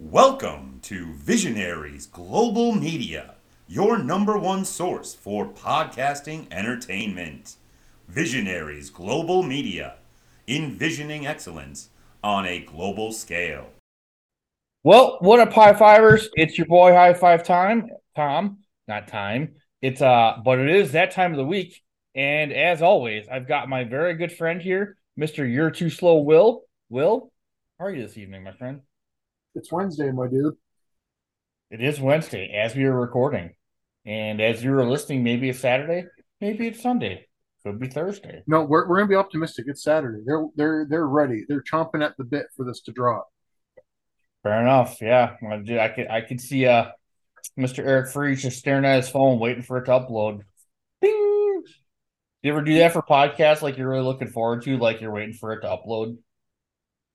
Welcome to Visionaries Global Media, your number one source for podcasting entertainment. Visionaries Global Media, envisioning excellence on a global scale. Well, what up, high fivers? It's your boy High Five Time, Tom, not time. It's uh, but it is that time of the week, and as always, I've got my very good friend here, Mister You're Too Slow, Will. Will, how are you this evening, my friend? It's Wednesday, my dude. It is Wednesday as we are recording, and as you are listening, maybe it's Saturday, maybe it's Sunday, could be Thursday. No, we're, we're gonna be optimistic. It's Saturday. They're they're they're ready. They're chomping at the bit for this to drop. Fair enough. Yeah, I could I could see uh Mr. Eric Freeze just staring at his phone, waiting for it to upload. Ding. You ever do that for podcasts? Like you're really looking forward to, like you're waiting for it to upload,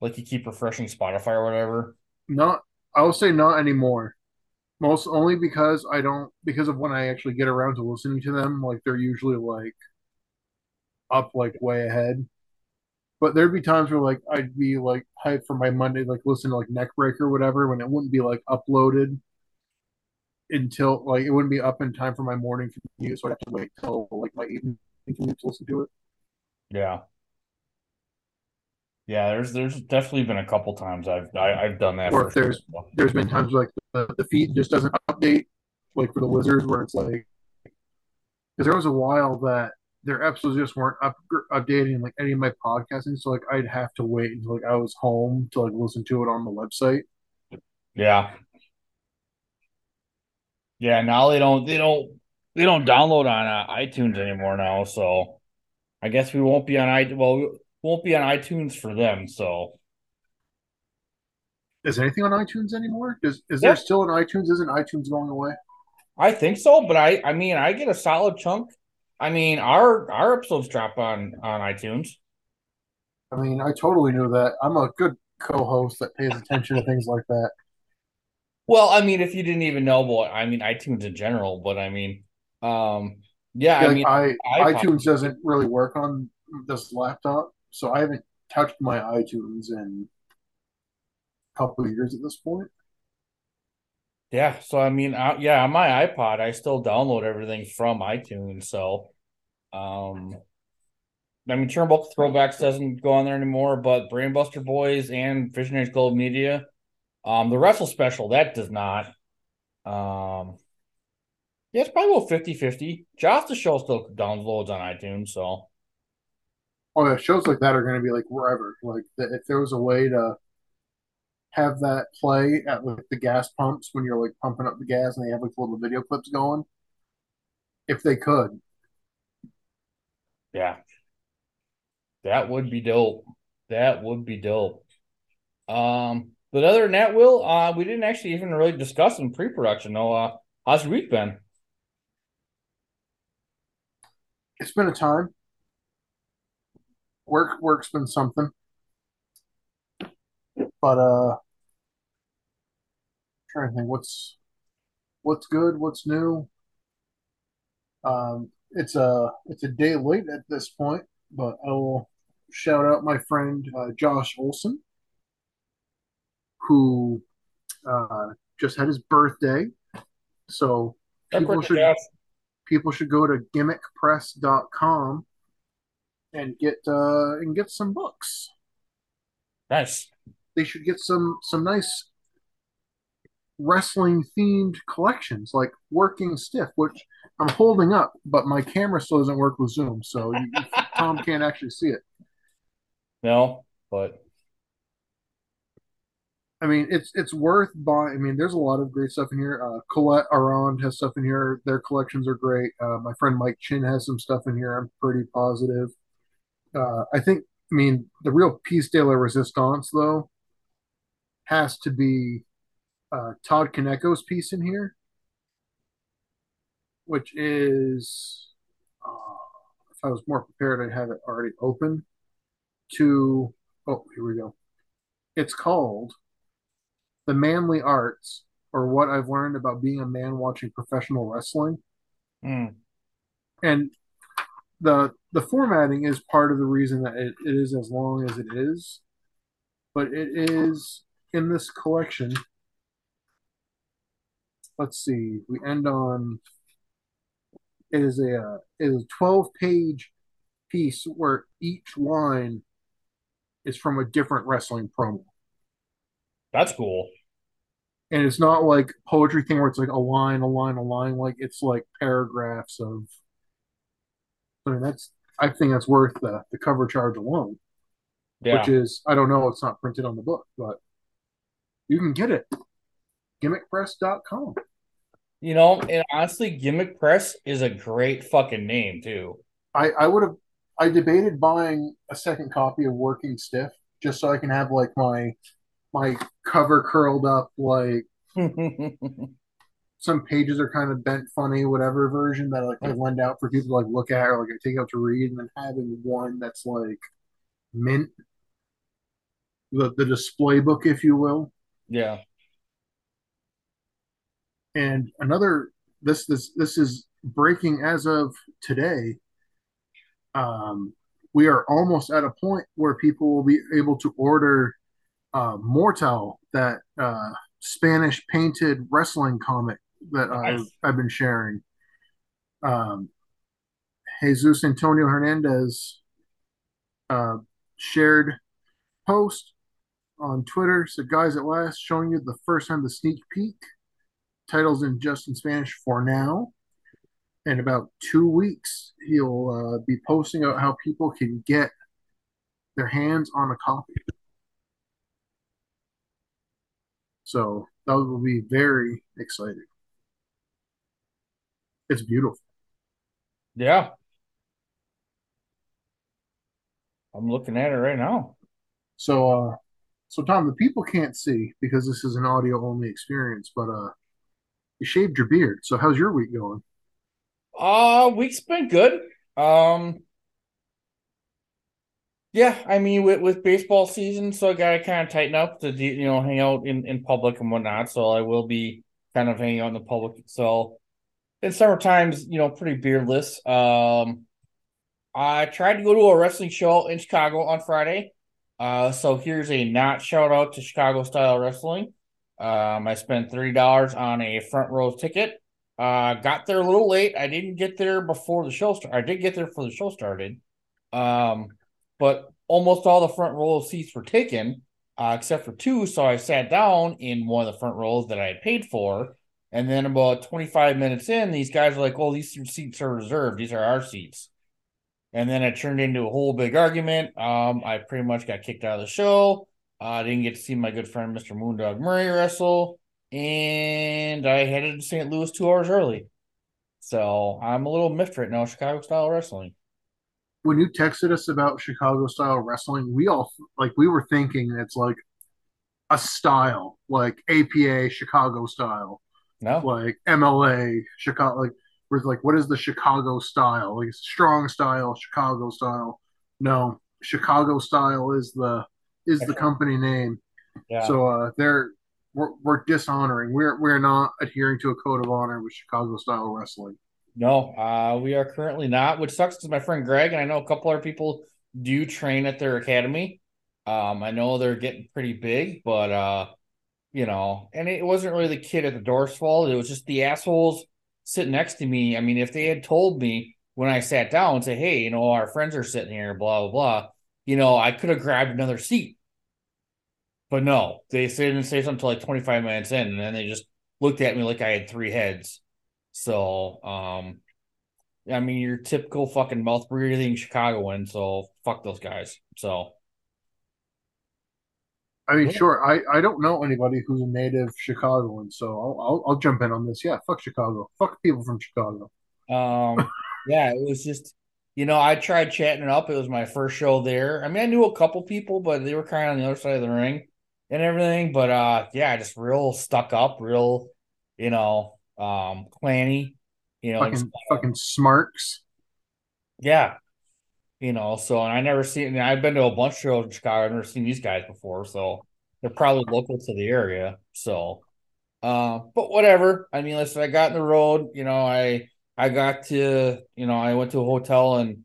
like you keep refreshing Spotify or whatever. Not, I will say not anymore. Most only because I don't because of when I actually get around to listening to them. Like they're usually like up like way ahead. But there'd be times where like I'd be like hyped for my Monday, like listen to like Neckbreaker or whatever, when it wouldn't be like uploaded until like it wouldn't be up in time for my morning commute, so I'd have to wait till like my evening commute to listen to it. Yeah. Yeah, there's there's definitely been a couple times I've I, have i have done that. Or there's sure. there's been times like the, the feed just doesn't update, like for the Wizards, where it's like because there was a while that their episodes just weren't up, updating like any of my podcasting, so like I'd have to wait until like I was home to like listen to it on the website. Yeah, yeah. Now they don't they don't they don't download on uh, iTunes anymore now, so I guess we won't be on i well won't be on iTunes for them. So, is anything on iTunes anymore? Is is there still an iTunes? Isn't iTunes going away? I think so, but I I mean I get a solid chunk. I mean our our episodes drop on on iTunes. I mean I totally knew that. I'm a good co-host that pays attention to things like that. Well, I mean, if you didn't even know, boy, I mean iTunes in general, but I mean, um, yeah, yeah I mean, I, iTunes doesn't really work on this laptop, so I haven't touched my iTunes in a couple of years at this point. Yeah, so I mean, yeah, on my iPod, I still download everything from iTunes. So, um, I mean, Turnbull Throwbacks doesn't go on there anymore, but Brainbuster Boys and Visionaries Gold Media, um, the Wrestle Special that does not. Um, yeah, it's probably about 50 50. Josh the Show still downloads on iTunes, so oh yeah, shows like that are going to be like wherever. Like if there was a way to have that play at like the gas pumps when you're like pumping up the gas and they have like little video clips going, if they could, yeah, that would be dope. That would be dope. Um, but other than that, Will, uh, we didn't actually even really discuss in pre-production. No, uh, how's your week been? It's been a time work work's been something. But uh trying to think what's what's good, what's new. Um it's a it's a day late at this point, but I will shout out my friend uh, Josh Olson, who uh, just had his birthday. So people should people should go to gimmickpress.com and get uh, and get some books. Nice. They should get some some nice wrestling themed collections like Working Stiff, which I'm holding up, but my camera still doesn't work with Zoom, so you, Tom can't actually see it. No, but I mean, it's it's worth buying. I mean, there's a lot of great stuff in here. Uh, Colette Arrand has stuff in here. Their collections are great. Uh, my friend Mike Chin has some stuff in here. I'm pretty positive. Uh, I think, I mean, the real piece de la resistance, though, has to be uh, Todd Kaneko's piece in here, which is, uh, if I was more prepared, I'd have it already open. To, oh, here we go. It's called The Manly Arts, or What I've Learned About Being a Man Watching Professional Wrestling. Mm. And the the formatting is part of the reason that it, it is as long as it is, but it is in this collection let's see. We end on. It is a uh, it is a twelve page piece where each line is from a different wrestling promo. That's cool. And it's not like poetry thing where it's like a line, a line, a line. Like it's like paragraphs of. I mean, that's. I think that's worth the the cover charge alone. Yeah. Which is, I don't know, it's not printed on the book, but you can get it. Gimmickpress.com. You know, and honestly, Gimmick Press is a great fucking name too. I, I would have I debated buying a second copy of Working Stiff just so I can have like my my cover curled up like some pages are kind of bent funny whatever version that like I lend out for people to like look at or like I take out to read and then having one that's like mint. The the display book if you will. Yeah. and another this this this is breaking as of today. Um we are almost at a point where people will be able to order uh mortal that uh spanish painted wrestling comic that I've. I've been sharing um jesus antonio hernandez uh shared post on twitter said guys at last showing you the first time the sneak peek titles in just in Spanish for now. In about two weeks, he'll uh, be posting out how people can get their hands on a copy. So that will be very exciting. It's beautiful. Yeah. I'm looking at it right now. So, uh, so Tom, the people can't see because this is an audio only experience, but uh, you shaved your beard. So how's your week going? Uh week's been good. Um yeah, I mean with, with baseball season, so I gotta kind of tighten up to you know hang out in, in public and whatnot. So I will be kind of hanging out in the public. So in summer times, you know, pretty beardless. Um I tried to go to a wrestling show in Chicago on Friday. Uh so here's a not shout out to Chicago style wrestling. Um I spent $30 on a front row ticket. Uh, got there a little late. I didn't get there before the show started. I did get there before the show started. Um, but almost all the front row seats were taken, uh, except for two. So I sat down in one of the front rows that I had paid for. And then about 25 minutes in, these guys are like, oh, these seats are reserved. These are our seats. And then it turned into a whole big argument. Um, I pretty much got kicked out of the show. Uh, I didn't get to see my good friend Mr. Moondog Murray wrestle and I headed to St. Louis two hours early. So I'm a little miffed right now, Chicago style wrestling. When you texted us about Chicago style wrestling, we all like we were thinking it's like a style, like APA Chicago style, No, like MLA Chicago. Like we're like, what is the Chicago style? Like strong style, Chicago style. No, Chicago style is the is the company name. yeah, So uh, they're we're, we're dishonoring. We're we're not adhering to a code of honor with Chicago style wrestling. no, uh, we are currently not, which sucks because my friend Greg and I know a couple other people do train at their academy. Um, I know they're getting pretty big, but uh, you know, and it wasn't really the kid at the door's fault. It was just the assholes sitting next to me. I mean, if they had told me when I sat down and say, "Hey, you know, our friends are sitting here," blah blah blah, you know, I could have grabbed another seat. But no, they didn't say something until like 25 minutes in, and then they just looked at me like I had three heads. So, um, I mean, your typical fucking mouth breathing Chicagoan. So fuck those guys. So I mean, Yeah. sure. I, I don't know anybody who's a native Chicagoan, so I'll, I'll I'll jump in on this. Yeah, fuck Chicago. Fuck people from Chicago. Um, yeah, it was just, you know, I tried chatting it up. It was my first show there. I mean, I knew a couple people, but they were kind of on the other side of the ring and everything. But uh, yeah, just real stuck up, real, you know, um, clanny, you know, Fucking fucking smarks. yeah, you know. So, and I never seen. I've been to a bunch of shows in Chicago. I've never seen these guys before, so they're probably local to the area. So, uh, but whatever. I mean, listen, I got in the road. You know, I I got to, you know, I went to a hotel in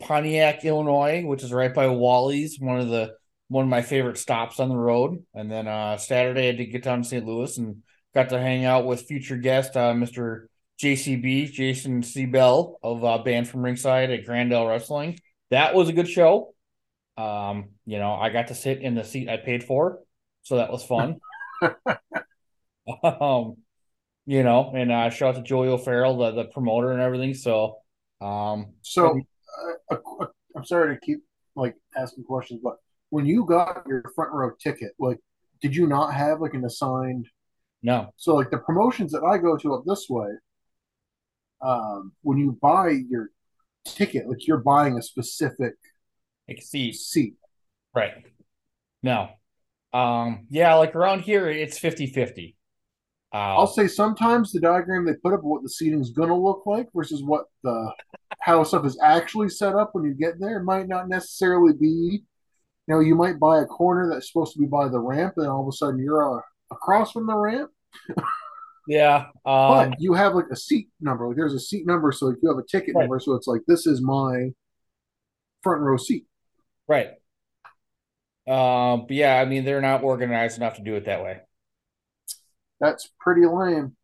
Pontiac, Illinois, which is right by Wally's, one of the one of my favorite stops on the road. And then uh Saturday I did get down to St. Louis and got to hang out with future guest uh, Mr. JCB Jason C Bell of uh, Band from Ringside at Grandel Wrestling. That was a good show. Um, you know, I got to sit in the seat I paid for, so that was fun. um, you know, and uh, shout out to Joey O'Farrell, the, the promoter and everything. So, um, So, uh, uh, I'm sorry to keep like asking questions, but when you got your front row ticket, like, did you not have like an assigned? no, So, like the promotions that I go to up this way, um, when you buy your ticket, like you're buying a specific like seat, seat. right? No, um, yeah, like around here, it's 50 50. Uh, I'll say sometimes the diagram they put up of what the seating's going to look like versus what the how stuff is actually set up when you get there might not necessarily be. You know, you might buy a corner that's supposed to be by the ramp, and all of a sudden you're uh, across from the ramp. yeah, um, but you have like a seat number. Like there's a seat number, so like you have a ticket Right. number. So it's like this is my front row seat. right. Um, but yeah, I mean, they're not organized enough to do it that way. That's pretty lame.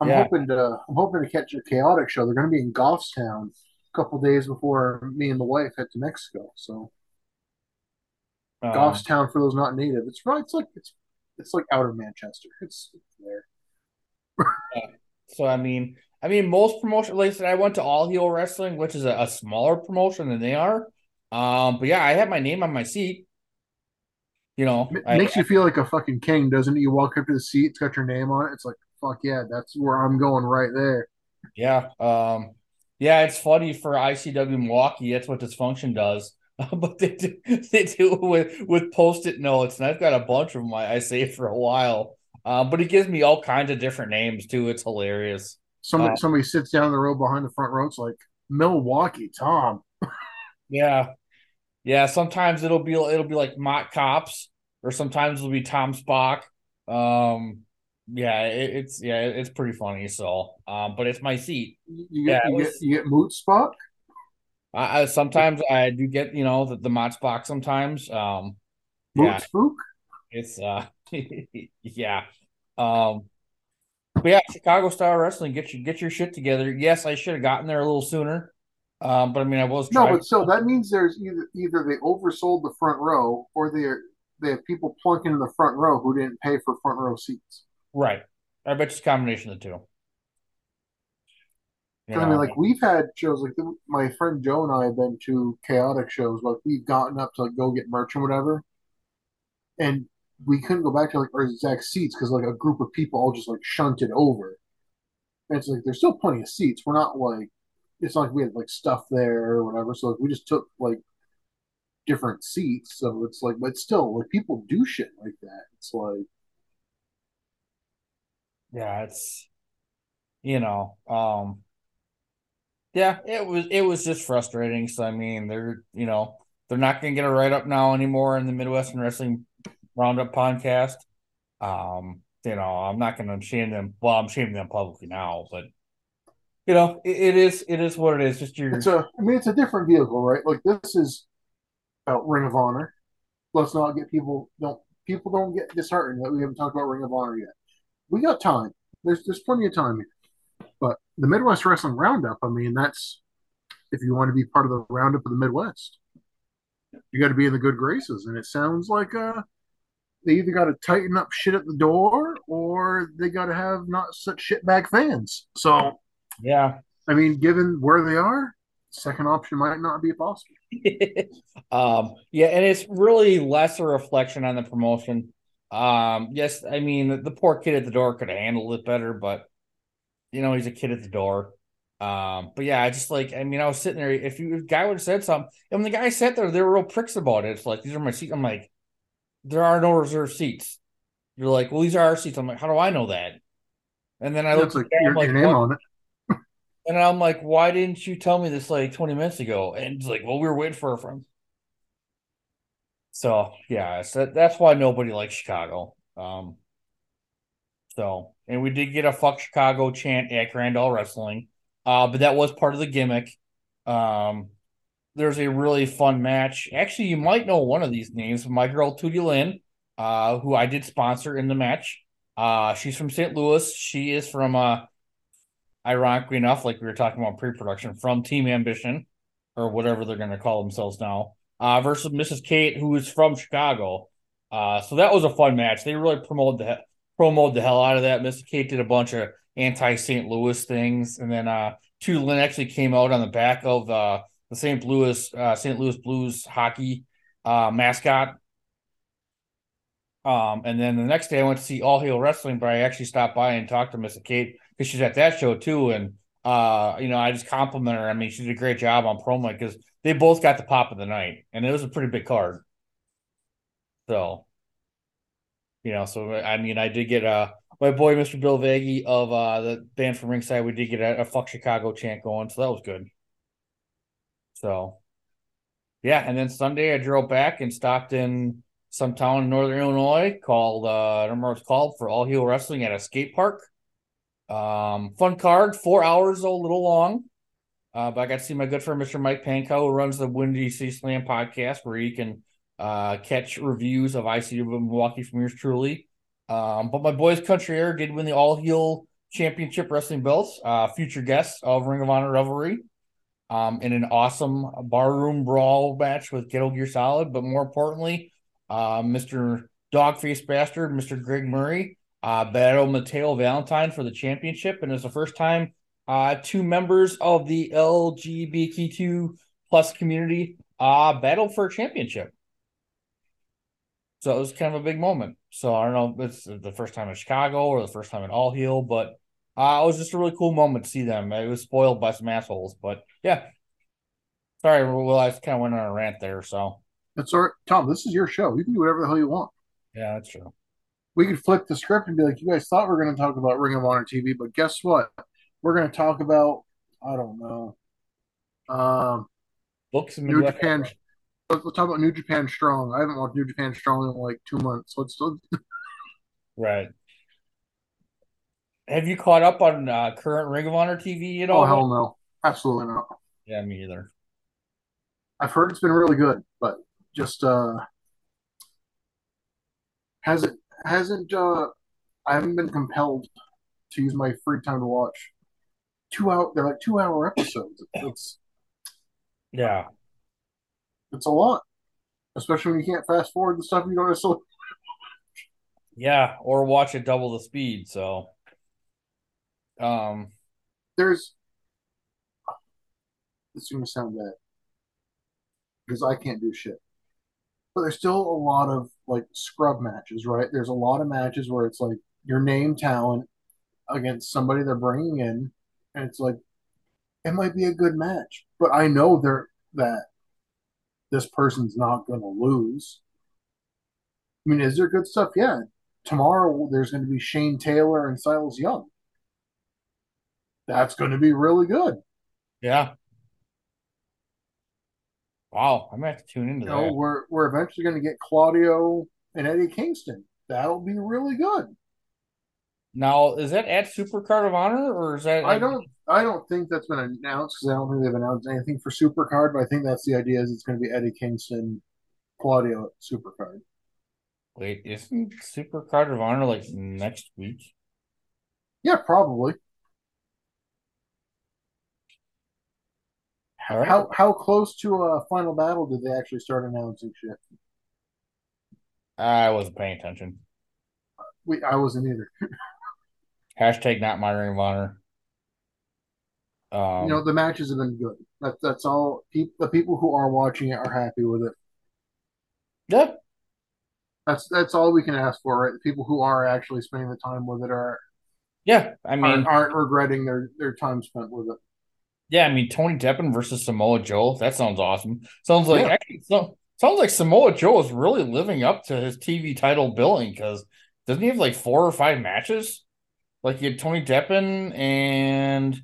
I'm Yeah. hoping to I'm hoping to catch a chaotic show. They're going to be in Goffstown a couple days before me and the wife head to Mexico. So Um, Goffstown, for those not native, it's right. It's like it's it's like outer Manchester. It's, it's there. So I mean, I mean, most promotion. Like I said, I went to All Heel Wrestling, which is a, a smaller promotion than they are. Um, but yeah, I had my name on my seat. You know, It I, makes you feel like a fucking king, doesn't it? You walk up to the seat, it's got your name on it. It's like fuck yeah, that's where I'm going right there. yeah, um, yeah, it's funny for ICW Milwaukee. That's what Dysfunction does. but they do they do it with with post-it notes, and I've got a bunch of them I, I saved for a while. Um, but he gives me all kinds of different names too. It's hilarious. Somebody Uh, somebody sits down the row behind the front row. It's like Milwaukee Tom. Yeah. Yeah, sometimes it'll be it'll be like Mott Cops, or sometimes it'll be Tom Spock. Um, yeah, it, it's yeah, it- it's pretty funny. So, um, but it's my seat. You get Yeah, you was- get you get Moot Spock. I, I sometimes I do get you know the, the Mott Spock sometimes. Um, Moot yeah, Spook. it's uh, yeah. Um, but yeah, Chicago Style Wrestling, get your get your shit together. Yes, I should have gotten there a little sooner. Um, but I mean, I was No, but so that means there's either either they oversold the front row or they they have people plunking in the front row who didn't pay for front row seats. right. I bet it's a combination of the two. You I mean, like we've had shows like the, my friend Joe and I have been to chaotic shows. Like we've gotten up to like go get merch and whatever, and we couldn't go back to like our exact seats because like a group of people all just like shunted over. And it's like there's still plenty of seats. We're not like it's not like we had like stuff there or whatever. So like we just took like different seats. So it's like, but still, like people do shit like that. It's like Yeah, it's you know, um yeah, it was it was just frustrating. So I mean, they're you know, they're not gonna get a write up now anymore in the Midwestern Wrestling Roundup podcast. Um, you know, I'm not gonna shame them. Well, I'm shaming them publicly now, but you know, it, it is it is what it is. Just your it's a. I mean, it's a different vehicle, right? Like this is about Ring of Honor. Let's not get people don't people don't get disheartened that we haven't talked about Ring of Honor yet. We got time. There's there's plenty of time here. But the Midwest Wrestling Roundup, I mean, that's if you want to be part of the roundup of the Midwest, you got to be in the good graces. And it sounds like uh, they either got to tighten up shit at the door or they got to have not such shitbag fans. So, yeah. I mean, given where they are, second option might not be possible. um yeah and it's really less a reflection on the promotion um yes i mean the poor kid at the door could have handled it better but you know he's a kid at the door um but yeah i just like i mean i was sitting there if you if guy would have said something and when the guy sat there they were real pricks about it it's like these are my seats i'm like there are no reserved seats you're like well these are our seats i'm like how do i know that and then i looked like at your, like, name what? on it. And I'm like, why didn't you tell me this like 20 minutes ago? And it's like, well, we were waiting for a friend. So yeah, so that's why nobody likes Chicago. Um, so and we did get a fuck Chicago chant at Grand All Wrestling. Uh, but that was part of the gimmick. Um, there's a really fun match. Actually, you might know one of these names, my girl Tootie Lynn, uh, who I did sponsor in the match. Uh, she's from St. Louis. She is from, uh, ironically enough, like we were talking about pre-production, from Team Ambition, or whatever they're going to call themselves now. Uh, versus Mrs. Kate, who is from Chicago. Uh, so that was a fun match. They really promoted the promoted the hell out of that. Mrs. Kate did a bunch of anti St. Louis things, and then uh, Lynn actually came out on the back of uh, the St. Louis uh, St. Louis Blues hockey uh, mascot. Um, and then the next day I went to see All Heel Wrestling, but I actually stopped by and talked to Mrs. Kate because she's at that show too. And uh, you know, I just compliment her. I mean, she did a great job on promo because they both got the pop of the night, and it was a pretty big card. So, you know, so I mean, I did get uh my boy Mr. Bill Vagey of uh the band from Ringside. We did get a, a fuck Chicago chant going, so that was good. So, yeah, and then Sunday I drove back and stopped in some town in northern Illinois called uh I don't remember what it's called for all heel wrestling at a skate park. Um fun card, four hours a little long. Uh, but I got to see my good friend Mr. Mike Panko, who runs the Windy City Slam podcast, where you can uh catch reviews of ICW Milwaukee from yours truly. Um, but my boys Country Air did win the all heel championship wrestling belts, uh future guests of Ring of Honor Revelry um, in an awesome barroom brawl match with Kettle Gear Solid. But more importantly, uh, Mr. Dogface Bastard, Mr. Greg Murray, uh, battled Mateo Valentine for the championship. And it's the first time uh, two members of the LGBTQ plus community uh, battled for a championship. So it was kind of a big moment. So I don't know if it's the first time in Chicago or the first time in All Heel, but uh, it was just a really cool moment to see them. It was spoiled by some assholes, but yeah. Sorry, well, I kind of went on a rant there. So that's all right, Tom. This is your show. You can do whatever the hell you want. Yeah, that's true. We could flip the script and be like, "You guys thought we are going to talk about Ring of Honor TV, but guess what? We're going to talk about I don't know, um, books and New Japan. Let's, let's talk about New Japan Strong. I haven't watched New Japan Strong in like two months. So it's still right. Have you caught up on uh, current Ring of Honor TV at all? Oh hell no, absolutely not. Yeah, me either. I've heard it's been really good, but just uh hasn't hasn't uh I haven't been compelled to use my free time to watch two hour they're like two hour episodes. It's yeah. It's a lot. Especially when you can't fast forward the stuff you don't necessarily Yeah, or watch it double the speed, so um, there's. It's gonna sound bad because I can't do shit, but there's still a lot of like scrub matches, right? There's a lot of matches where it's like your name talent against somebody they're bringing in, and it's like it might be a good match, but I know they're that this person's not going to lose. I mean, is there good stuff? Yeah. Tomorrow there's going to be Shane Taylor and Silas Young that's going to be really good. Yeah. Wow, I'm gonna have to tune into you know, that. We're we're eventually going to get Claudio and Eddie Kingston. That'll be really good. Now, is that at Supercard of Honor or is that? I don't. I don't think that's been announced because I don't think they've announced anything for Supercard. But I think that's the idea. Is it's going to be Eddie Kingston, Claudio at Supercard. Wait, isn't Supercard of Honor like next week? Yeah, probably. Right. How how close to a final battle did they actually start announcing shit? I wasn't paying attention. We I wasn't either. Hashtag not my ring of honor. Um, you know the matches have been good. That that's all. Pe- the people who are watching it are happy with it. Yeah. That's that's all we can ask for, right? The people who are actually spending the time with it are. Yeah, I mean, aren't, aren't regretting their their time spent with it. Yeah, I mean Tony Deppen versus Samoa Joe. That sounds awesome. Sounds like yeah. actually so, sounds like Samoa Joe is really living up to his TV title billing because doesn't he have like four or five matches? Like you had Tony Deppen and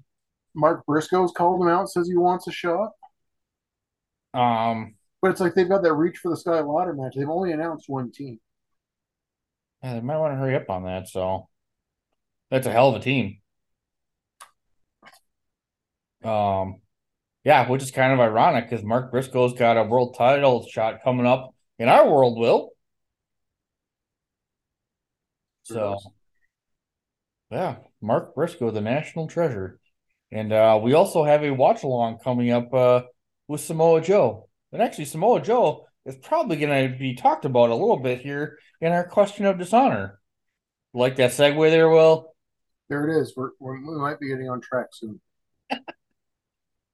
Mark Briscoe's called him out, says he wants a shot. Um, but it's like they've got that reach for the sky ladder match. They've only announced one team. Yeah, they might want to hurry up on that. So that's a hell of a team. Um, yeah, which is kind of ironic because Mark Briscoe's got a world title shot coming up in our world, Will. So, Yeah, Mark Briscoe, the national treasure. And uh, we also have a watch along coming up uh, with Samoa Joe. And actually, Samoa Joe is probably going to be talked about a little bit here in our question of dishonor. Like that segue there, Will? There it is. We're, we're, we might be getting on track soon.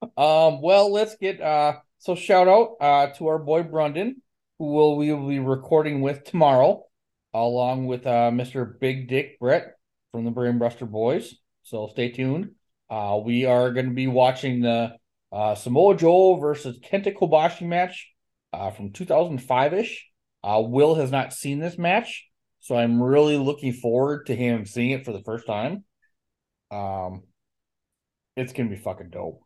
um, well, let's get uh so shout out uh to our boy Brundan, who will we will be recording with tomorrow, along with uh Mr. Big Dick Brett from the Brainbuster Boys. So stay tuned. Uh we are gonna be watching the uh Samoa Joe versus Kenta Kobashi match uh from 2005-ish. Uh Will has not seen this match, so I'm really looking forward to him seeing it for the first time. Um it's gonna be fucking dope.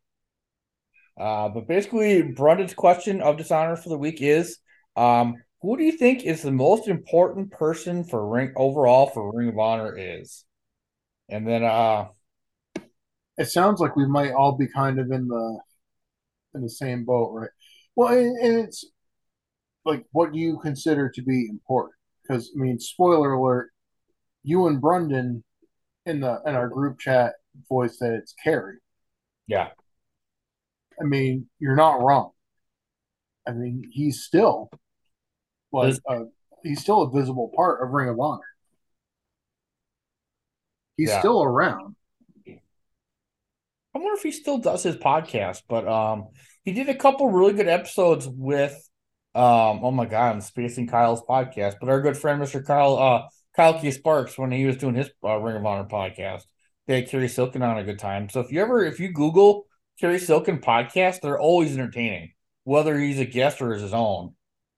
Uh, but basically, Brundan's question of dishonor for the week is: um, Who do you think is the most important person for ring overall for Ring of Honor is? And then, uh, it sounds like we might all be kind of in the in the same boat, right? Well, and, and it's like, what do you consider to be important? Because I mean, spoiler alert: you and Brundan in the in our group chat voice that it's Cary. Yeah. I mean, you're not wrong. I mean, he's still like uh, he's still a visible part of Ring of Honor. He's yeah. still around. I wonder if he still does his podcast, but um he did a couple really good episodes with um oh my god, I'm spacing Kyle's podcast, but our good friend Mr. Kyle uh Kyle K. Sparks when he was doing his uh, Ring of Honor podcast. They had Cary Silkin on a good time. So if you ever if you Google Cary Silkin podcast, they're always entertaining, whether he's a guest or is his own.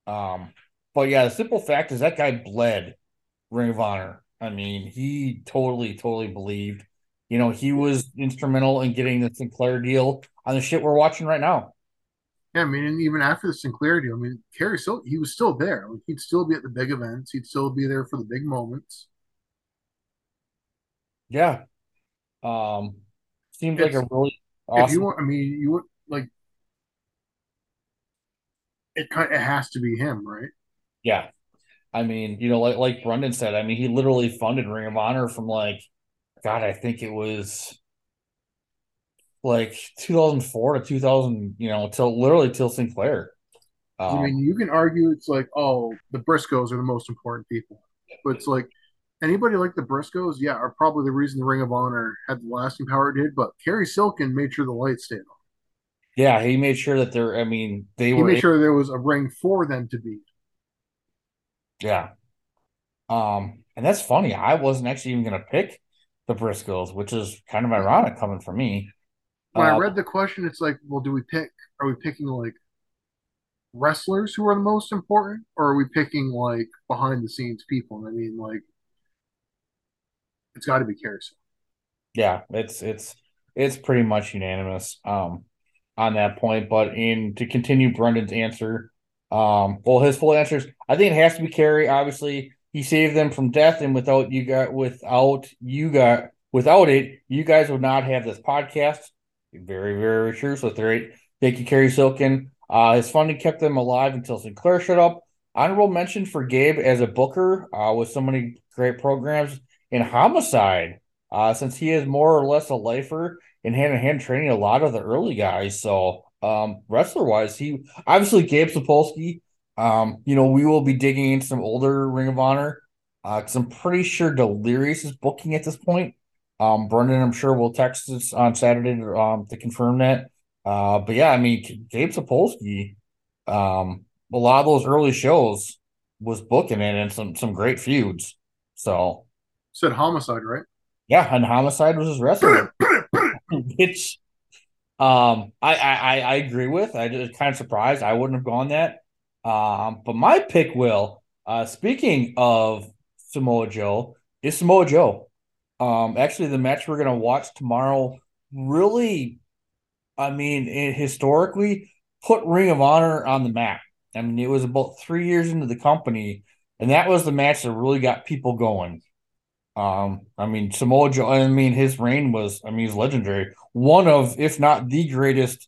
Um, but yeah, the simple fact is that guy bled Ring of Honor. I mean, he totally, totally believed. You know, he was instrumental in getting the Sinclair deal on the shit we're watching right now. Yeah, I mean, and even after the Sinclair deal, I mean, Cary still he was still there. Like, he'd still be at the big events. He'd still be there for the big moments. Yeah. Um, seems it's, like a really Awesome. If you want, I mean, you would like it. Kind it has to be him, right? Yeah, I mean, you know, like like Brendan said, I mean, he literally funded Ring of Honor from like, God, I think it was like 2004 to 2000, you know, till literally till Sinclair. Um, I mean, you can argue it's like, oh, the Briscoes are the most important people, but it's like anybody like the Briscoes, yeah, are probably the reason the Ring of Honor had the lasting power it did. But Cary Silkin made sure the lights stayed on. Yeah, he made sure that there. I mean, they he were. Made sure there was a ring for them to beat. Yeah. Um, and that's funny. I wasn't actually even going to pick the Briscoes, which is kind of ironic coming from me. When uh, I read the question, it's like, well, do we pick? Are we picking like wrestlers who are the most important, or are we picking like behind the scenes people? I mean, like it's got to be Cary Silkin. Yeah, it's it's it's pretty much unanimous um on that point. But in to continue Brendan's answer, um, well, his full answers, I think it has to be Cary. Obviously, he saved them from death, and without you got without you got without it, you guys would not have this podcast. Very, very true. So great. Thank you, Cary Silkin. Uh, his funding kept them alive until Sinclair shut up. Honorable mention for Gabe as a booker uh, with so many great programs in homicide, uh, since he is more or less a lifer in hand to hand training a lot of the early guys. So, um, wrestler wise, he obviously Gabe Sapolsky. Um, you know, we will be digging into some older Ring of Honor because uh, I'm pretty sure Delirious is booking at this point. Um, Brendan, I'm sure will text us on Saturday to, um, to confirm that. Uh, but yeah, I mean, Gabe Sapolsky, um, a lot of those early shows was booking it and some some great feuds. So said homicide, right? Yeah, and homicide was his wrestler. Which um I, I I agree with. I just kind of surprised. I wouldn't have gone that. Um, but my pick will, uh speaking of Samoa Joe, is Samoa Joe. Um actually the match we're gonna watch tomorrow really I mean it historically put Ring of Honor on the map. I mean, it was about three years into the company, and that was the match that really got people going. Um, I mean, Samoa Joe, I mean, his reign was, I mean, he's legendary. One of, if not the greatest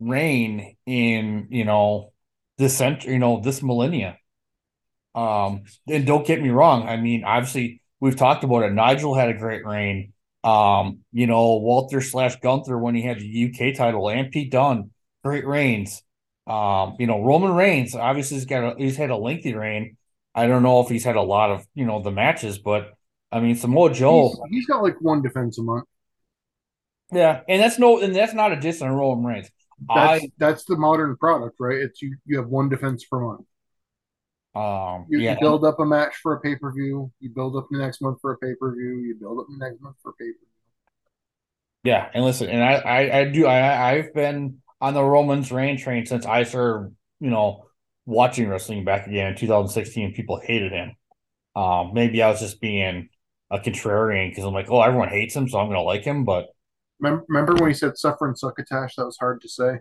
reign in, you know, this century, you know, this millennia. Um, and don't get me wrong. I mean, obviously, we've talked about it. Nigel had a great reign. Um, you know, Walter slash Gunther when he had the UK title and Pete Dunne, great reigns. Um, you know, Roman Reigns obviously he's got a, he's had a lengthy reign. I don't know if he's had a lot of you know the matches, but I mean Samoa Joe. He's, he's got like one defense a month. Yeah, and that's no, and that's not a diss on Roman Reigns. That's I that's the modern product, right? It's you you have one defense per month. um You, yeah you build up a match for a pay per view. You build up the next month for a pay per view. You build up the next month for a pay per view. yeah, and listen, and I I, I do I I've been on the Romans reign train since I started you know watching wrestling back again in 2016. People hated him. Um, maybe I was just being a contrarian because I'm like, oh, everyone hates him, so I'm gonna like him. But Remember, remember when he said "suffer and succotash"? That was hard to say.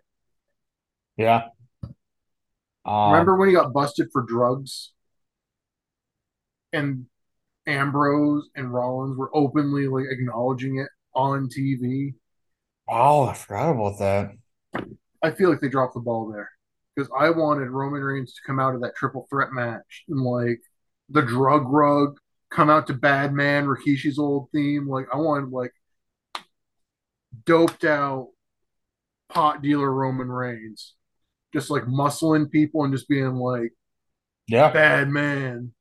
yeah, um, remember when he got busted for drugs, and Ambrose and Rollins were openly like acknowledging it on TV. Oh, I forgot about that. I feel like they dropped the ball there because I wanted Roman Reigns to come out of that triple threat match and like the drug rug come out to Bad Man Rikishi's old theme. Like I wanted like doped out pot dealer Roman Reigns, just like muscling people and just being like Yeah, bad man.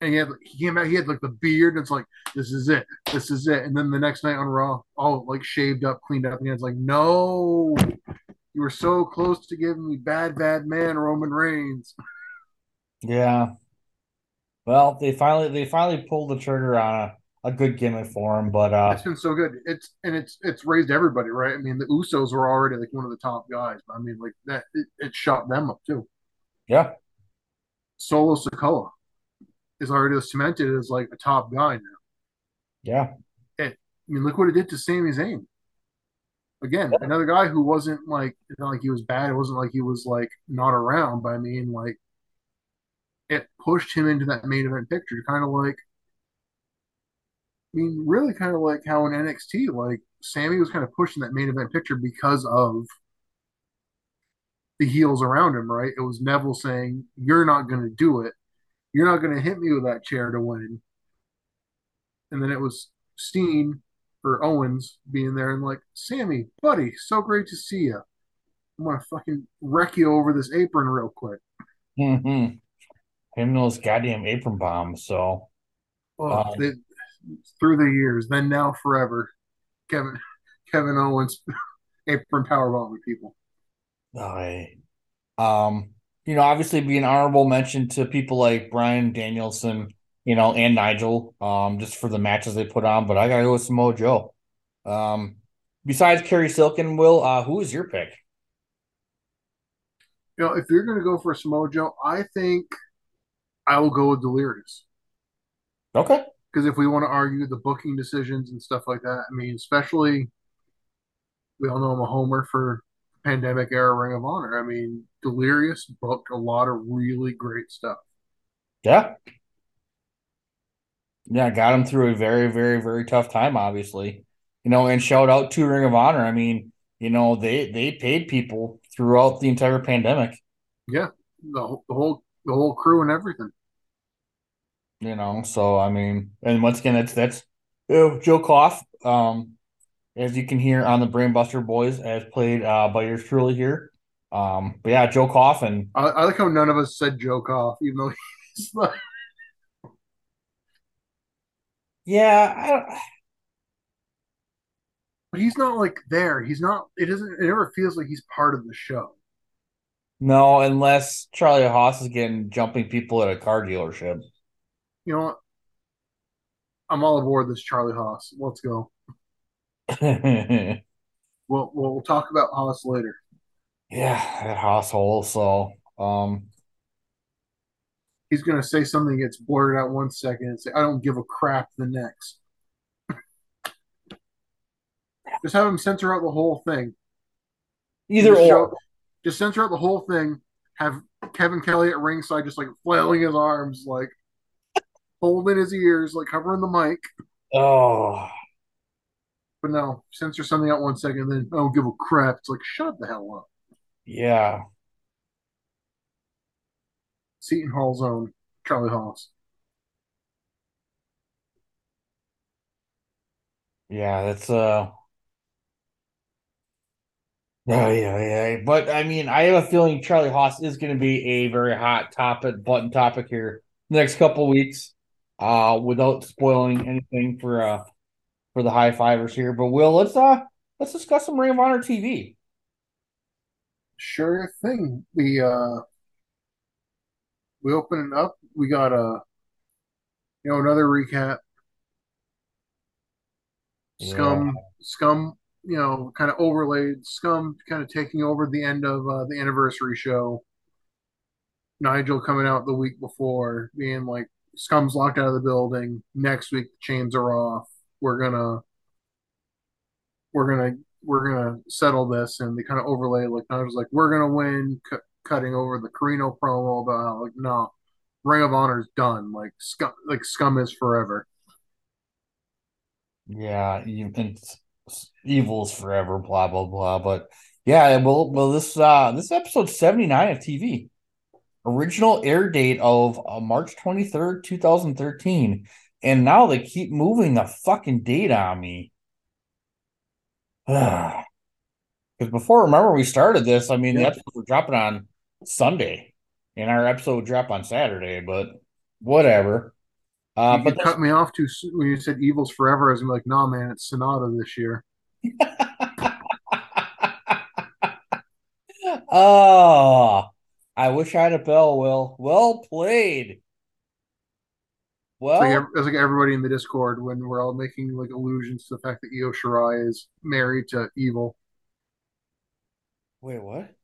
And he had he came out, he had like the beard, and it's like, this is it, this is it. And then the next night on Raw, all like shaved up, cleaned up, and it's like, no, you were so close to giving me bad, bad man Roman Reigns. yeah. Well, they finally they finally pulled the trigger on a, a good gimmick for him, but uh, It's been so good. It's and it's it's raised everybody, right? I mean, the Usos were already like one of the top guys, but I mean, like that, it, it shot them up too. yeah, Solo Sikoa is already cemented as like a top guy now. yeah, I mean, look what it did to Sami Zayn. Again, another guy who wasn't like it's not like he was bad. It wasn't like he was like not around. But I mean, like it pushed him into that main event picture, kind of like. I mean, really, kind of like how in NXT, like Sami was kind of pushing that main event picture because of the heels around him, right? It was Neville saying, "You're not going to do it. You're not going to hit me with that chair to win." And then it was Steen or Owens being there and like, Sami, buddy, so great to see you. I'm gonna fucking wreck you over this apron real quick. hmm Him and those goddamn apron bombs. So Oh, Um, they, through the years, then now forever, Kevin Kevin Owens apron powerbombing people. I, um, you know, obviously be an honorable mention to people like Bryan Danielson, you know, and Nigel, um, just for the matches they put on. But I gotta go with Samoa Joe. Um, besides Cary Silkin, Will, uh, who is your pick? You know, if you're gonna go for Samoa Joe, I think I will go with Delirious. Okay. Because if we want to argue the booking decisions and stuff like that, I mean, especially we all know I'm a homer for pandemic era Ring of Honor. I mean, Delirious booked a lot of really great stuff. Yeah. Yeah, got him through a very, very, very tough time, obviously. You know, and shout out to Ring of Honor. I mean, you know, they they paid people throughout the entire pandemic, Yeah, the, whole- the whole the whole crew and everything. You know. So I mean, and once again, that's that's uh, Joe Koff, um, as you can hear on the Brainbuster Boys, as played uh by yours truly here. Um, but yeah, Joe Koff and I, I like how none of us said Joe off, even though he's like, yeah, I don't but he's not like there. He's not. It doesn't. It never feels like he's part of the show. no, unless Charlie Haas is getting jumping people at a car dealership. You know what? I'm all aboard this Charlie Haas. Let's go. We'll we'll, we'll talk about Haas later. Yeah, that Haas hole. So, um, He's gonna say something gets blurted out one second and say, "I don't give a crap." The next, just have him censor out the whole thing. either Just or. show- just censor out the whole thing. Have Kevin Kelly at ringside, just like flailing his arms, like holding his ears, like covering the mic. Oh, But no, censor something out one second, then I don't give a crap. It's like shut the hell up. yeah. Seton Hall's zone, Charlie Haas. Yeah, that's uh yeah, yeah, yeah. But I mean, I have a feeling Charlie Haas is going to be a very hot topic, button topic here the next couple weeks. Uh, without spoiling anything for uh for the high fivers here. But Will, let's uh let's discuss some Ring of Honor TV. Sure thing. We uh we open it up. We got a you know another recap. Scum, Scum, you know, kind of overlaid. Scum kind of taking over the end of uh, the anniversary show. Nigel coming out the week before, being like, Scum's locked out of the building. Next week, the chains are off. We're gonna, we're gonna, we're gonna settle this, and they kind of overlay like I was like, we're gonna win, cu- cutting over the Corino promo about how, like, no, Ring of Honor's done. Like Scum, like Scum is forever. Yeah, you think evil's forever, blah blah blah. But yeah, well, well, this uh this episode seventy nine of TV, original air date of uh, March twenty third, two thousand thirteen, and now they keep moving the fucking date on me. Because before, remember we started this. I mean, the Yeah. episodes were dropping on Sunday, and our episode would drop on Saturday. But whatever. Uh, you but cut me off too soon when you said Evil's forever. I was like, nah, man, it's Sonata this year. Oh, I wish I had a bell, Will. Well played. Well, It's like, it's like everybody in the Discord when we're all making like allusions to the fact that Io Shirai is married to Evil. wait, what?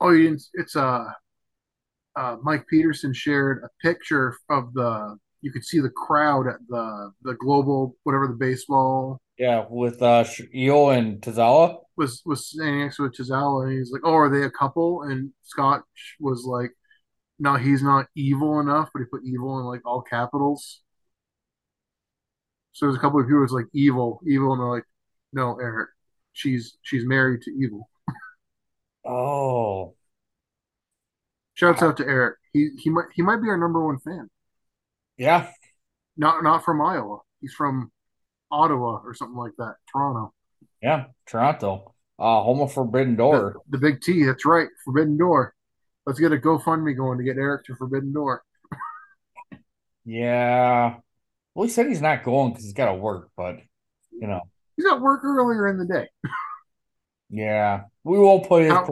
Oh, you didn't? It's uh, uh, Mike Peterson shared a picture of the. You could see the crowd at the the global whatever the baseball Yeah, with uh Io and Tozawa. Was was standing next to a and he's like, "Oh, are they a couple?" And Scott was like, "No, he's not evil enough," but he put evil in like all capitals. So there's a couple of people who's like evil, evil, and they're like, "No, Eric, she's she's married to evil." Oh, Shouts out to Eric. He he might he might be our number one fan. yeah, Not not from Iowa. He's from Ottawa or something like that. Toronto. Yeah. Toronto. Uh, home of Forbidden Door. the big T. That's right. Forbidden Door. Let's get a GoFundMe going to get Eric to Forbidden Door. Yeah. Well, he said he's not going because he's got to work, but you know, He's at work earlier in the day. yeah, we won't put his How-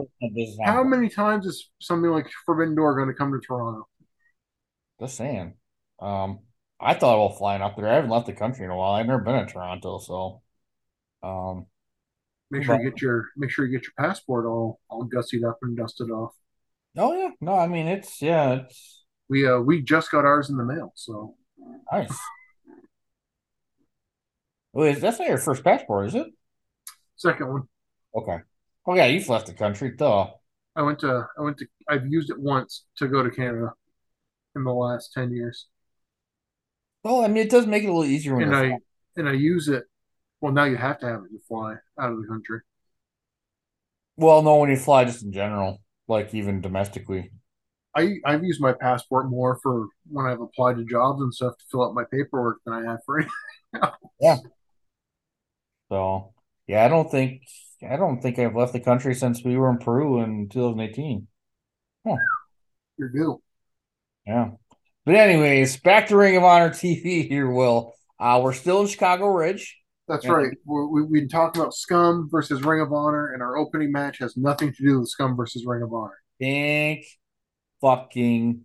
How many times is something like Forbidden Door going to come to Toronto? Just saying. Um, I thought about flying up there. I haven't left the country in a while. I've never been to Toronto, so um, Make sure you get your make sure you get your passport all all gussied up and dusted off. oh yeah, no, I mean it's yeah, it's We uh we just got ours in the mail, so nice. Wait, that's not your first passport, is it? second one. Okay. Oh yeah, you've left the country, duh. I went to I went to I've used it once to go to Canada in the last ten years. Well, I mean, it does make it a little easier when and I and I use it. Well, now you have to have it to fly out of the country. Well, no, when you fly, just in general, like even domestically. I I've used my passport more for when I've applied to jobs and stuff to fill out my paperwork than I have for anything. Yeah. So yeah, I don't think I don't think I've left the country since we were in Peru in 2018. You're due. Yeah. But anyways, back to Ring of Honor TV here, Will. Uh, we're still in Chicago Ridge. That's right. We we've been talking about Scum versus Ring of Honor, and our opening match has nothing to do with Scum versus Ring of Honor. Thank fucking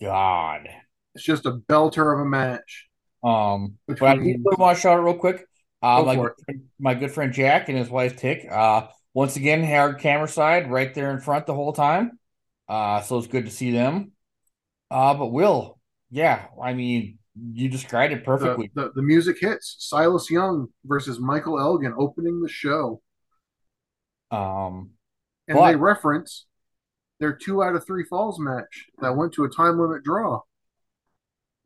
God. It's just a belter of a match. Um, but I do Between really want to shout out real quick. Uh, Go my good, friend, my good friend Jack and his wife Tick. Uh, once again, hard camera side right there in front the whole time. Uh, so it's good to see them. Uh, but Will, yeah, I mean, you described it the, perfectly. the the music hits. Silas Young versus Michael Elgin opening the show, Um, and But- they reference their two out of three falls match that went to a time limit draw.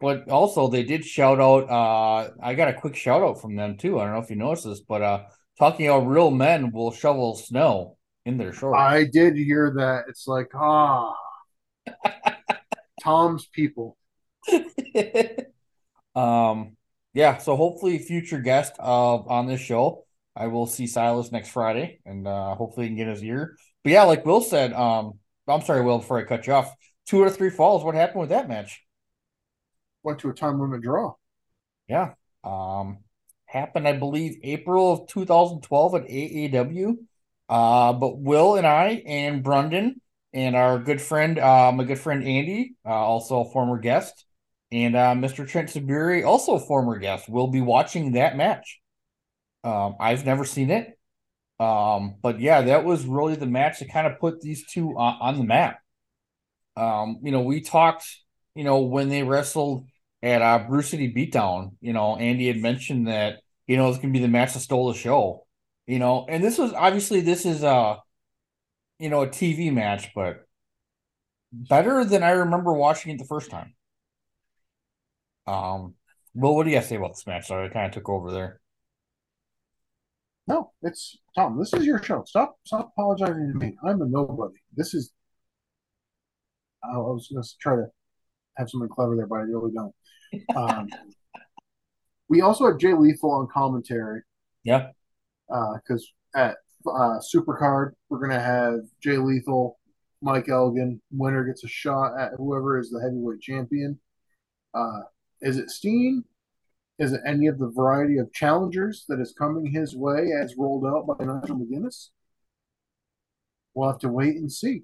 but also they did shout out. Uh, I got a quick shout out from them too. I don't know if you noticed this, but uh, talking about real men will shovel snow in their shorts. I did hear that. It's like ah, Tom's people. um, yeah, so hopefully future guest of on this show. I will see Silas next Friday and uh hopefully he can get his ear. But yeah, like Will said, um I'm sorry, Will, before I cut you off, two or three falls. What happened with that match? Went to a time limit draw. Yeah. Um happened, I believe, April of 2012 at AAW. Uh, but Will and I and Brundan and our good friend, uh, my good friend Andy, uh, also a former guest, and uh, Mr. Trent Saburi, also former guest, will be watching that match. Um, I've never seen it. Um, but yeah, that was really the match that kind of put these two on, on the map. Um, you know, we talked, you know, when they wrestled at uh, Brew City Beatdown, you know, Andy had mentioned that, you know, it's going to be the match that stole the show, you know, and this was obviously, this is, a, you know, a TV match, but better than I remember watching it the first time. Um, well, what do you have to say about this match? So I kind of took over there. No, it's Tom. This is your show. Stop, stop apologizing to me. I'm a nobody. This is. I was going to try to have something clever there, but I really don't. Um, we also have Jay Lethal on commentary. Yeah. Uh because uh, at uh, Supercard, we're going to have Jay Lethal, Mike Elgin. Winner gets a shot at whoever is the heavyweight champion. Uh, is it Steen? Is it any of the variety of challengers that is coming his way as rolled out by Nigel McGuinness? We'll have to wait and see.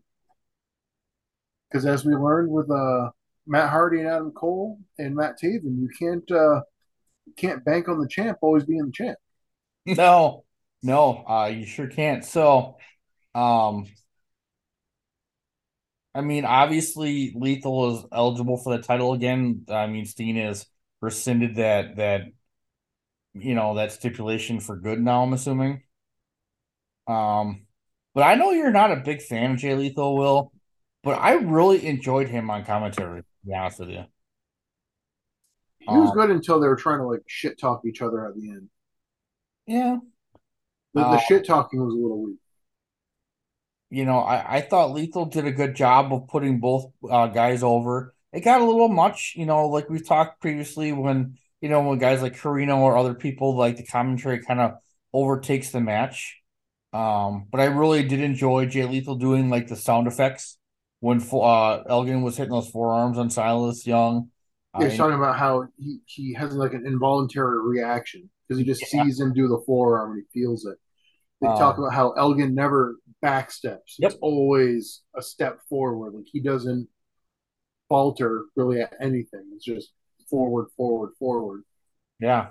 Because as we learned with uh, Matt Hardy and Adam Cole and Matt Taven, you can't uh, can't bank on the champ always being the champ. No, no, uh, you sure can't. So, um, I mean, obviously, Lethal is eligible for the title again. I mean, Steen has rescinded that that you know that stipulation for good now. I'm assuming. Um, but I know you're not a big fan of Jay Lethal, Will, but I really enjoyed him on commentary. To be honest with you, he was um, good until they were trying to like shit talk each other at the end. Yeah, the, the uh, shit talking was a little weak you know, I, I thought Lethal did a good job of putting both uh, guys over. It got a little much, you know, like we've talked previously when, you know, when guys like Corino or other people like the commentary kind of overtakes the match. Um, but I really did enjoy Jay Lethal doing like the sound effects when uh, Elgin was hitting those forearms on Silas Young. Yeah, he's talking about how he, he has like an involuntary reaction because he just yeah. sees him do the forearm and he feels it. They um, talk about how Elgin never backsteps. Yep. It's always a step forward. Like he doesn't falter really at anything. It's just forward, forward, forward. Yeah.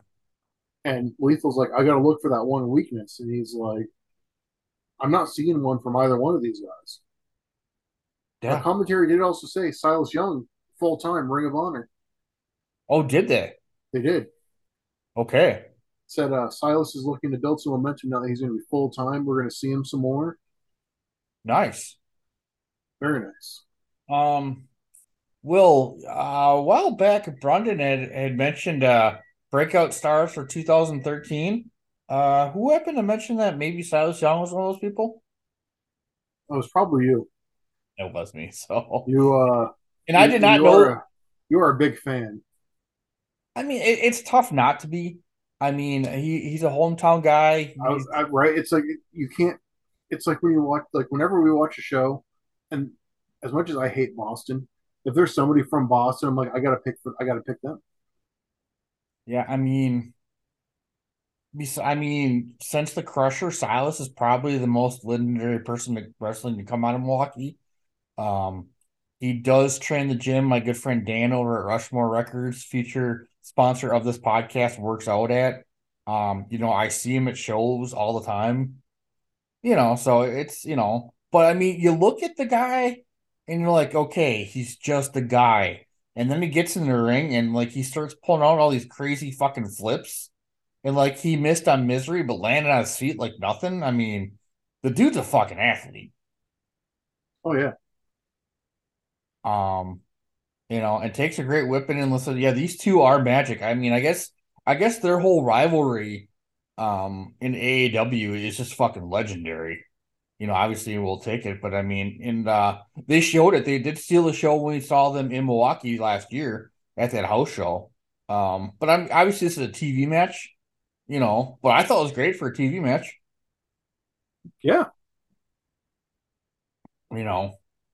And Lethal's like, I got to look for that one weakness. And he's like, I'm not seeing one from either one of these guys. Yeah. The commentary did also say Silas Young, full time Ring of Honor. Oh, did they? They did. Okay said uh, Silas is looking to build some momentum now that he's going to be full time. We're going to see him some more. Nice, very nice. Um, Will, uh, a while back, Brundan had, had mentioned uh, breakout stars for 2013. Uh, who happened to mention that maybe Silas Young was one of those people? It was probably you. It was me. So you, uh, and I did not know. Are a, you are a big fan. I mean, it, it's tough not to be. I mean, he, he's a hometown guy. I was I, right. It's like you can't. It's like when you watch, like whenever we watch a show, and as much as I hate Boston, if there's somebody from Boston, I'm like, I gotta pick. For, I gotta pick them. Yeah, I mean, I mean, since the Crusher, Silas is probably the most legendary person to wrestling to come out of Milwaukee. Um, he does train the gym. My good friend Dan over at Rushmore Records, future sponsor of this podcast, works out at. Um, you know, I see him at shows all the time. You know, so it's you know, but I mean, you look at the guy and you're like, okay, he's just a guy. And then he gets in the ring and like he starts pulling out all these crazy fucking flips. And like he missed on misery, but landed on his feet like nothing. I mean, the dude's a fucking athlete. Oh yeah. Um, you know, and takes a great whipping and listen. Yeah, these two are magic. I mean, I guess I guess their whole rivalry um in AAW is just fucking legendary. You know, obviously we'll take it, but I mean, and uh they showed it. They did steal the show when we saw them in Milwaukee last year at that house show. Um, but I'm obviously this is a TV match, you know, but I thought it was great for a TV match. Yeah. You know,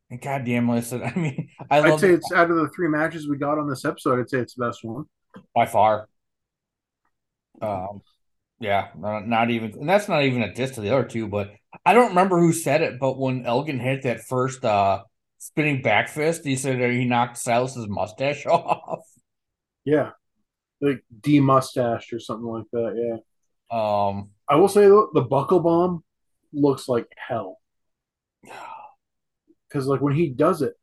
and goddamn, listen, I mean, I I'd say it it's out of the three matches we got on this episode, I'd say it's the best one. by far. Um, yeah, not, not even, and that's not even a diss to the other two, but I don't remember who said it, but when Elgin hit that first uh spinning back fist, he said he knocked Silas's mustache off. Yeah. Like demustached or something like that. Yeah. Um, I will say though, the buckle bomb looks like hell. Because like when he does it,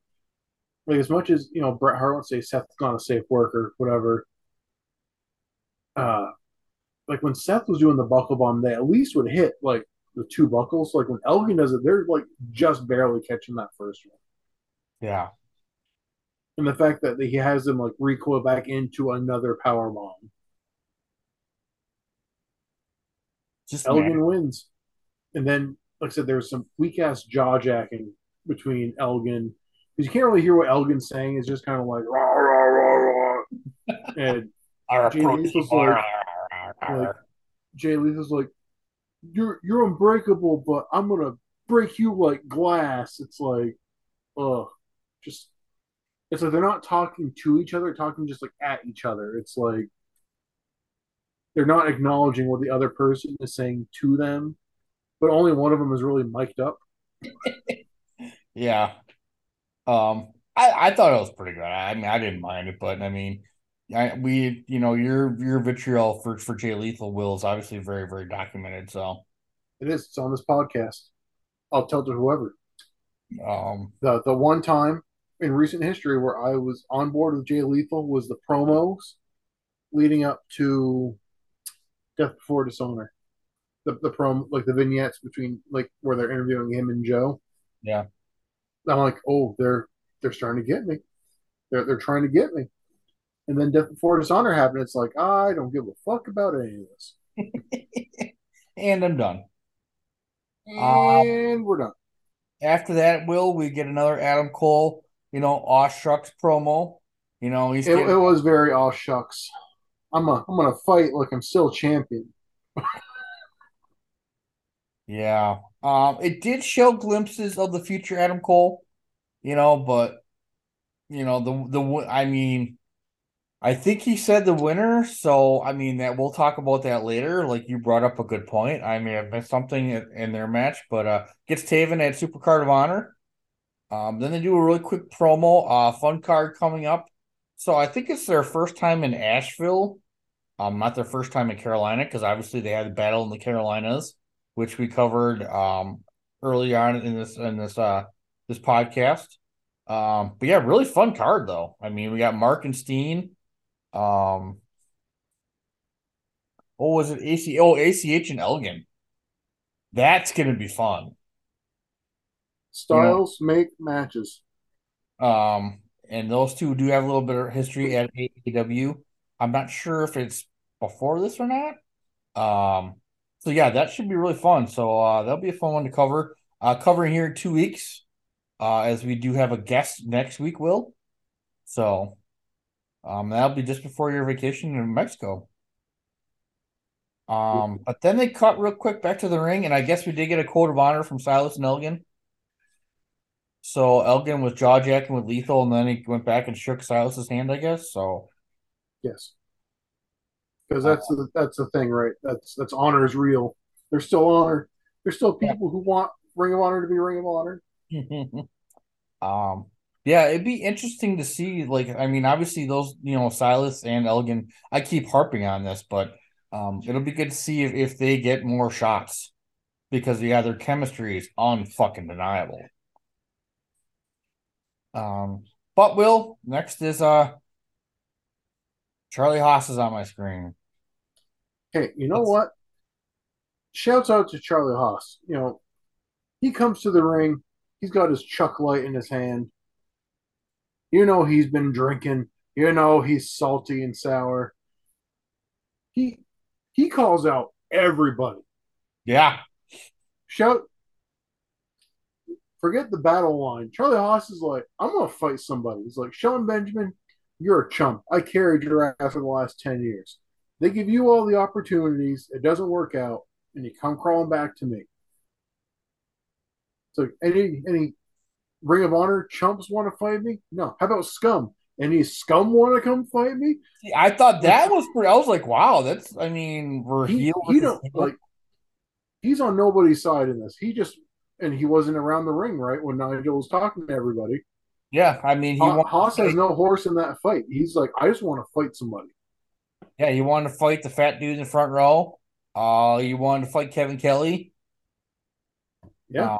like as much as you know, Bret Hart would say Seth's not a safe worker, whatever. Uh, like when Seth was doing the buckle bomb, they at least would hit like the two buckles. Like when Elgin does it, they're like just barely catching that first one. yeah, And the fact that he has them like recoil back into another power bomb, just Elgin man. wins. And then, like I said, there was some weak ass jaw jacking between Elgin because you can't really hear what Elgin's saying. It's just kind of like rah, rah, rah, rah. and Our approach Lethal's like- like Jay Lethal's like, "You're you're unbreakable, but I'm gonna break you like glass." It's like, ugh, just it's like they're not talking to each other, talking just like at each other. It's like they're not acknowledging what the other person is saying to them, but only one of them is really mic'd up. Yeah. Um, I, I thought it was pretty good. I mean, I didn't mind it, but I mean, I we you know your your vitriol for for Jay Lethal will is obviously very very documented. So It is. It's on this podcast. I'll tell to whoever. um, The the one time in recent history where I was on board with Jay Lethal was the promos leading up to Death Before Dishonor. The the prom like the vignettes between like where they're interviewing him and Joe. Yeah. I'm like, oh, they're they're starting to get me. They're they're trying to get me. And then Before Dishonor happened. It's like I don't give a fuck about any of this. and I'm done. Um, And we're done. After that, will we get another Adam Cole? You know, aw shucks promo. You know, he's It, getting, it was very all shucks. I'm a, I'm gonna fight like I'm still champion. yeah. Um, it did show glimpses of the future Adam Cole. You know, but you know the the I mean, I think he said the winner. So I mean that we'll talk about that later. Like you brought up a good point. I may have missed something in, their match, but uh, gets Taven at Super Card of Honor. Um, then they do a really quick promo. Uh, fun card coming up. So I think it's their first time in Asheville. Um, not their first time in Carolina because obviously they had the battle in the Carolinas, which we covered um early on in this in this uh this podcast. Um, but yeah, really fun card though. I mean, we got Mark and Steen. Um, what was it? AC oh ACH and Elgin. That's gonna be fun. Styles make matches. Um, and those two do have a little bit of history at AEW. I'm not sure if it's before this or not. Um, so yeah, that should be really fun. So uh, that'll be a fun one to cover. Uh, covering here in two weeks, uh, as we do have a guest next week. Will so, um, that'll be just before your vacation in Mexico. Um, but then they cut real quick back to the ring, and I guess we did get a code of honor from Silas and Elgin. So Elgin was jaw jacking with Lethal, and then he went back and shook Silas's hand, I guess. So Yes, because that's the that's the thing, right? That's that's honor is real. There's still honor. There's still people who want Ring of Honor to be Ring of Honor. um yeah, it'd be interesting to see. Like, I mean, obviously those, you know, Silas and Elgin, I keep harping on this, but um it'll be good to see if, if they get more shots because yeah, their chemistry is unfucking deniable. Um, but Will, next is uh Charlie Haas is on my screen. Hey, you know what? Shouts out to Charlie Haas. You know, he comes to the ring. He's got his Chuck Light in his hand. You know he's been drinking. You know he's salty and sour. He he calls out everybody. Yeah. Shout. Forget the battle line. Charlie Haas is like, I'm gonna fight somebody. He's like Shelton Benjamin. You're a chump. I carried your ass for the last 10 years. They give you all the opportunities. It doesn't work out, and you come crawling back to me. So, any any Ring of Honor chumps want to fight me? No. How about scum? Any scum want to come fight me? See, I thought that was pretty. I was like, wow, that's. I mean, we're He, heel. he versus don't like. He's on nobody's side in this. He just and he wasn't around the ring right when Nigel was talking to everybody. Yeah, I mean, he Ha- Haas has no horse in that fight. He's like, I just want to fight somebody. yeah, he wanted to fight the fat dude in the front row. Uh, he wanted to fight Kevin Kelly. Yeah. Uh,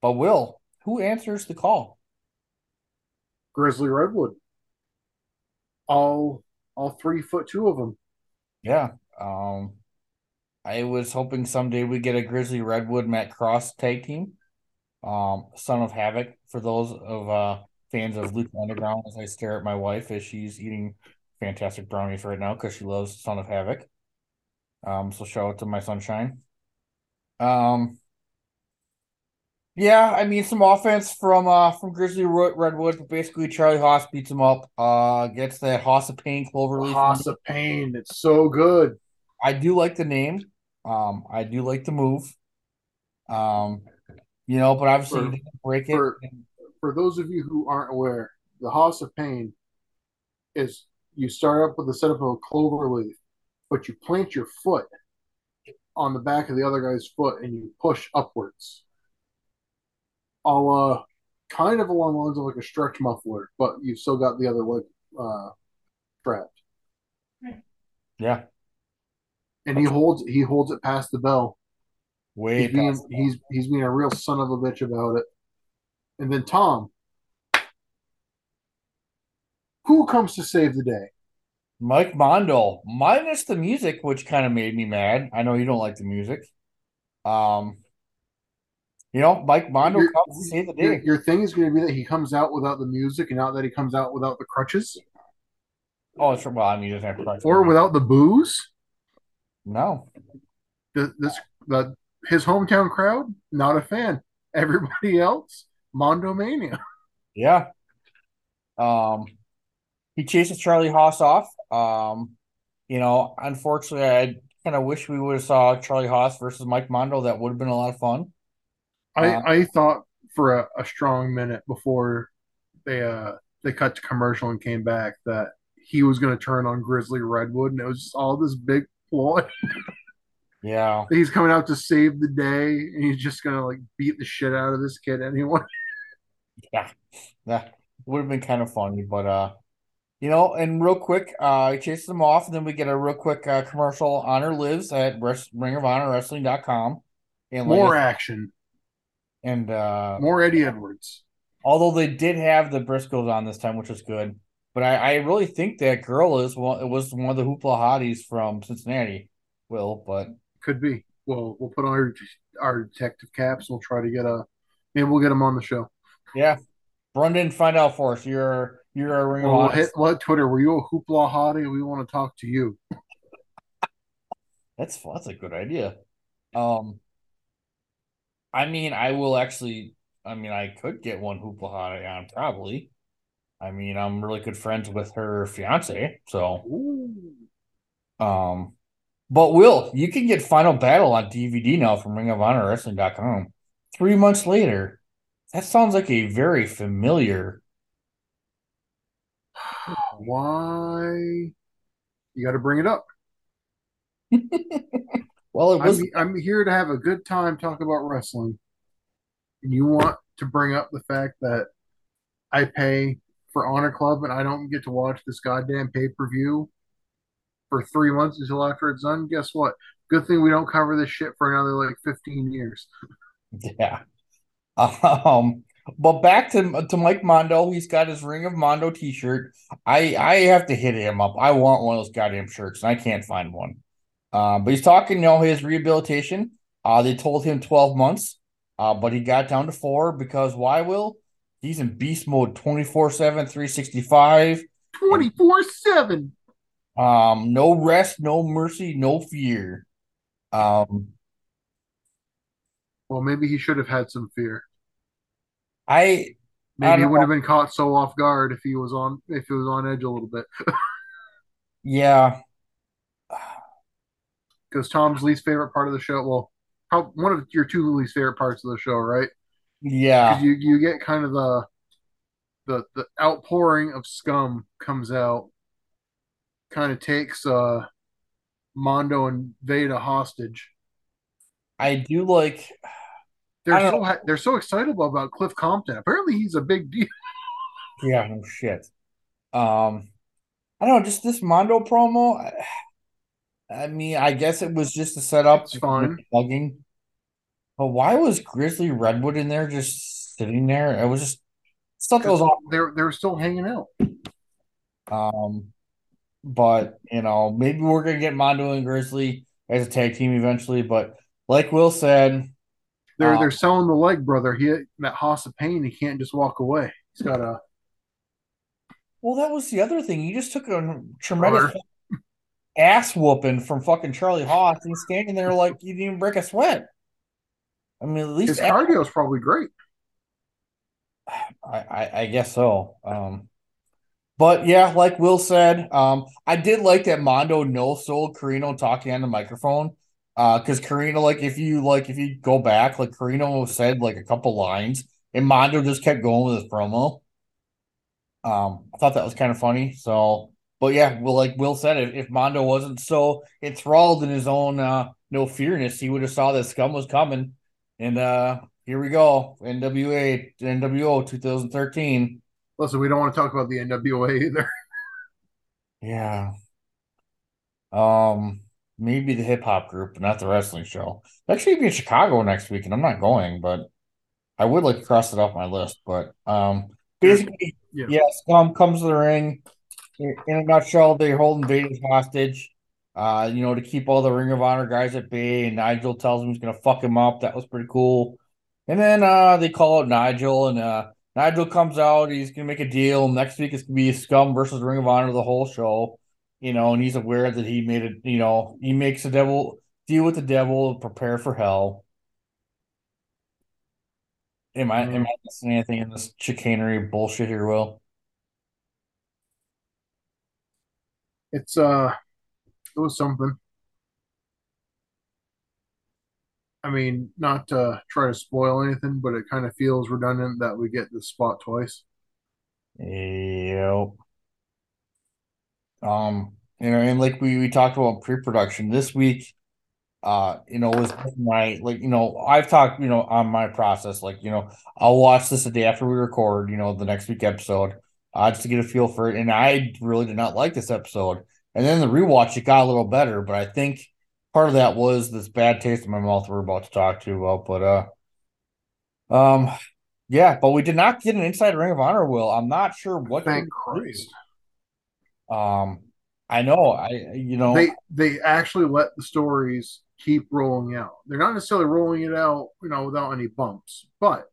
but Will, who answers the call? Grizzly Redwood. All all three foot two of them. Yeah. Um, I was hoping someday we'd get a Grizzly Redwood Matt Cross tag team. Um, Son of Havoc for those of uh fans of Lucha Underground. As I stare at my wife as she's eating fantastic brownies right now because she loves Son of Havoc. Um, so shout out to my sunshine. Um, yeah, I mean some offense from uh from Grizzly Redwood, but basically Charlie Haas beats him up. Uh, gets that Haas of Pain Cloverleaf. Haas of Pain. It's so good. I do like the name. Um, I do like the move. Um, you know, but obviously For- didn't break it. for- For those of you who aren't aware, the Haas of Pain is you start up with the setup of a clover leaf, but you plant your foot on the back of the other guy's foot and you push upwards. All uh kind of along the lines of like a stretch muffler, but you've still got the other leg uh strapped. Yeah, And he holds he holds it past the bell. way He's being he's he's being a real son of a bitch about it. And then Tom, who comes to save the day? Mike Mondo minus the music, which kind of made me mad. I know you don't like the music. Um, you know, Mike Mondo Your- comes to save the day. your thing is going to be that he comes out without the music, and not that he comes out without the crutches Oh, it's from well, I mean, he doesn't have practice. or without the booze. no. The, this the his hometown crowd not a fan. Everybody else, Mondo Mania. Yeah. Um, he chases Charlie Haas off. Um, you know, unfortunately, I kind of wish we would have saw Charlie Haas versus Mike Mondo. That would have been a lot of fun. I Uh, I thought for a, a strong minute before they uh they cut to commercial and came back that he was going to turn on Grizzly Redwood, and it was just all this big ploy. Yeah. He's coming out to save the day, and he's just going to like beat the shit out of this kid anyway. Yeah. That would have been kind of funny, but uh, you know, and real quick, uh, he chases them off, and then we get a real quick uh, commercial. Honor lives at Ring of Honor Wrestling.com. And More I- action, and uh, more Eddie Edwards. although they did have the Briscoes on this time, which was good. But I, I really think that girl is one. It was one of the hoopla hotties from Cincinnati. Will, but Could be. Well, we'll put on our our detective caps. We'll try to get a. Maybe we'll get him on the show. yeah, Brundan, find out for us. You're you're a ring Well, we'll hit what Twitter. Were you a hoopla hottie? We want to talk to you. That's that's a good idea. Um, I mean, I will actually. I mean, I could get one hoopla on probably. I mean, I'm really good friends with her fiance, so Ooh. Um, but Will, you can get Final Battle on DVD now from Ring of Honor Wrestling.com. Three months later. That sounds like a very familiar. Why? You got to bring it up. Well, it was I'm I'm here to have a good time talking about wrestling, and you want to bring up the fact that I pay for Honor Club and I don't get to watch this goddamn pay per view for three months until after it's done. Guess what? Good thing we don't cover this shit for another like 15 years. yeah. Um, but back to to Mike Mondo. He's got his Ring of Mondo T-shirt. I I have to hit him up. I want one of those goddamn shirts, and I can't find one. Um, but he's talking, you know, his rehabilitation. Uh, they told him twelve months. Uh, but he got down to four because why? Will he's in beast mode 24 7 365 24 7. um no rest no mercy no fear um Well, maybe he should have had some fear. i Maybe he don't wouldn't have been caught so off guard if he was on if he was on edge a little bit. Yeah, Because Tom's least favorite part of the show, well, prob- one of your two least favorite parts of the show, right? yeah. You you get kind of the the the outpouring of scum comes out, kind of takes uh Mondo and Veda hostage. I do like. They're so ha- they're so excitable about Cliff Compton. Apparently, he's a big deal. Yeah, no shit. Um, I don't know, just this Mondo promo. I, I mean, I guess it was just to set up It's fine. Bugging. But why was Grizzly Redwood in there just sitting there? It was just stuff was off. They're they're still hanging out. Um, but you know, maybe we're gonna get Mondo and Grizzly as a tag team eventually. But like Will said, They're Uh, they're selling the leg, brother. He that Haas of Pain. He can't just walk away. He's got a well, that was the other thing. He just took a tremendous. Ass whooping from fucking Charlie Haas and standing there like you didn't even break a sweat. I mean, at least his cardio is probably great. I, I, I guess so. Um, but yeah, like Will said, um, I did like that Mondo no sold Corino talking on the microphone. Uh, because Corino, like, if you like, if you go back, like Corino said like a couple lines, and Mondo just kept going with his promo. Um, I thought that was kind of funny. So, but yeah, well, like Will said, if, if Mondo wasn't so enthralled in his own uh no fearness, he would have saw that scum was coming. And uh here we go, NWA NWO 2013. Listen, we don't want to talk about the NWA either. Yeah. Um, maybe the hip hop group, but not the wrestling show. Actually, be in Chicago next week, and I'm not going, but I would like to cross it off my list. But um, basically, Yeah. yeah, Scum comes to the ring. In a nutshell, they're holding Vegas hostage. Uh, you know, to keep all the Ring of Honor guys at bay, and Nigel tells him he's gonna fuck him up. That was pretty cool. And then uh they call out Nigel, and uh Nigel comes out, he's gonna make a deal. Next week it's gonna be Scum versus Ring of Honor the whole show. You know, and he's aware that he made it, you know, he makes the devil deal with the devil, prepare for hell. Am I am I missing anything in this chicanery bullshit here, Will? It's uh, it was something. I mean, not to try to spoil anything, but it kind of feels redundant that we get this spot twice. Yep. Um, you know, and like we, we talked about pre-production this week, uh, you know, was my like, you know, I've talked, you know, on my process, like, you know, I'll watch this a day after we record, you know, the next week episode, uh, just to get a feel for it. And I really did not like this episode. And then the rewatch, it got a little better, but I think part of that was this bad taste in my mouth we're about to talk to about, but uh um yeah, but we did not get an inside Ring of Honor, Will. I'm not sure what Thank. Christ. Um, I know, I you know, They they actually let the stories keep rolling out. They're not necessarily rolling it out, you know, without any bumps, but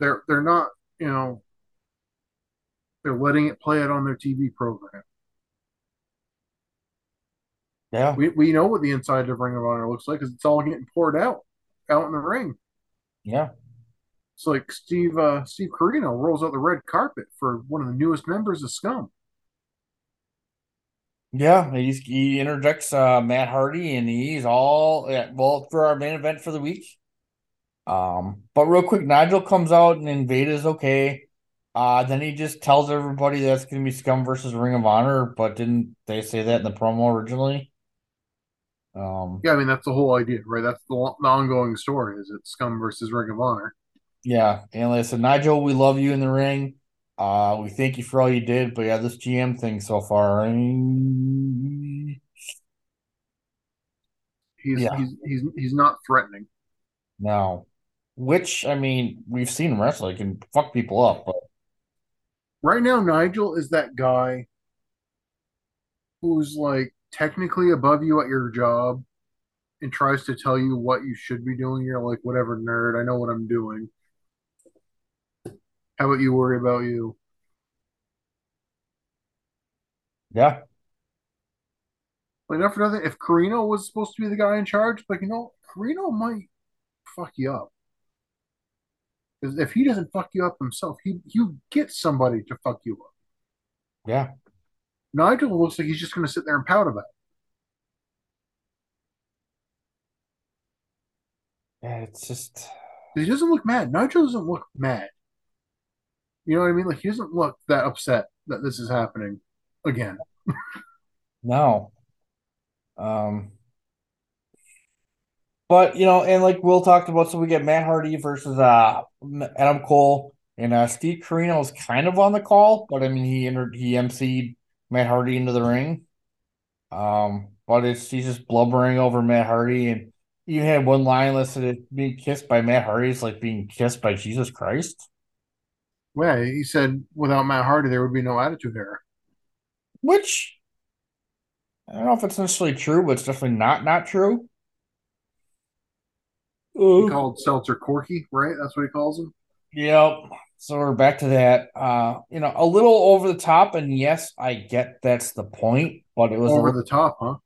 they're they're not, you know, they're letting it play out on their TV program. yeah, We we know what the inside of Ring of Honor looks like because it's all getting poured out out in the ring. yeah, It's like Steve uh, Steve Corino rolls out the red carpet for one of the newest members of Scum. yeah. He's he interjects uh Matt Hardy and he's all yeah, well for our main event for the week. Um, but real quick, Nigel comes out and Invada's okay. Uh, then he just tells everybody that's gonna be Scum versus Ring of Honor, but didn't they say that in the promo originally? Um, Yeah, I mean that's the whole idea, right? That's the, the ongoing story. Is it Scum versus Ring of Honor? Yeah, and like I said, Nigel, we love you in the ring. Uh, we thank you for all you did, but yeah, this GM thing so far, I mean, He's Yeah. he's he's he's not threatening. no. Which I mean, we've seen he can fuck people up, but Right now, Nigel is that guy who's like technically above you at your job and tries to tell you what you should be doing. You're like, whatever, nerd. I know what I'm doing. How about you worry about you? yeah, Like, not for nothing. If Corino was supposed to be the guy in charge, like, you know, Corino might fuck you up. Because if he doesn't fuck you up himself, he you get somebody to fuck you up. Yeah. Nigel looks like he's just going to sit there and pout about it. Yeah, it's just he doesn't look mad. Nigel doesn't look mad. You know what I mean? Like he doesn't look that upset that this is happening again. no. Um but you know, and like Will talked about, so we get Matt Hardy versus uh Adam Cole and uh Steve Corino was kind of on the call, but I mean he entered he emceed Matt Hardy into the ring. Um, but it's he's just blubbering over Matt Hardy and you had one line listed being kissed by Matt Hardy is like being kissed by Jesus Christ. Yeah, he said without Matt Hardy there would be no attitude era. Which I don't know if it's necessarily true, but it's definitely not not true. He called Seltzer Corky, right? That's what he calls him. Yep. So we're back to that. Uh, you know, a little over the top, and yes, I get that's the point, but it was over the top, huh?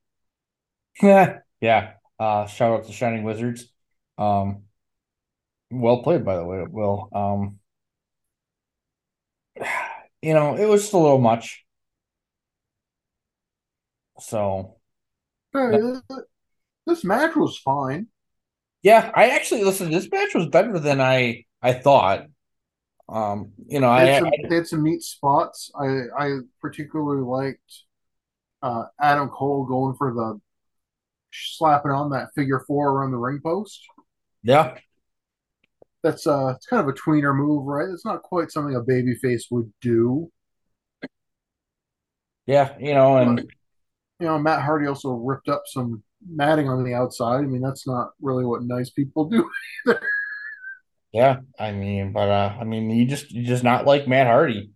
Yeah, yeah. Uh, shout out to Shining Wizards. Um, well played, by the way, Will. Um, you know, it was just a little much. So, hey, this match was fine. Yeah, I actually listen. This match was better than I I thought. Um, you know, they I, had some, I they had some neat spots. I I particularly liked uh, Adam Cole going for the slapping on that figure four around the ring post. Yeah, that's uh, it's kind of a tweener move, right? It's not quite something a babyface would do. Yeah, you know, and but, you know, Matt Hardy also ripped up some matting on the outside. I mean, that's not really what nice people do either. Yeah, I mean, but uh, I mean, you just you just not like Matt Hardy,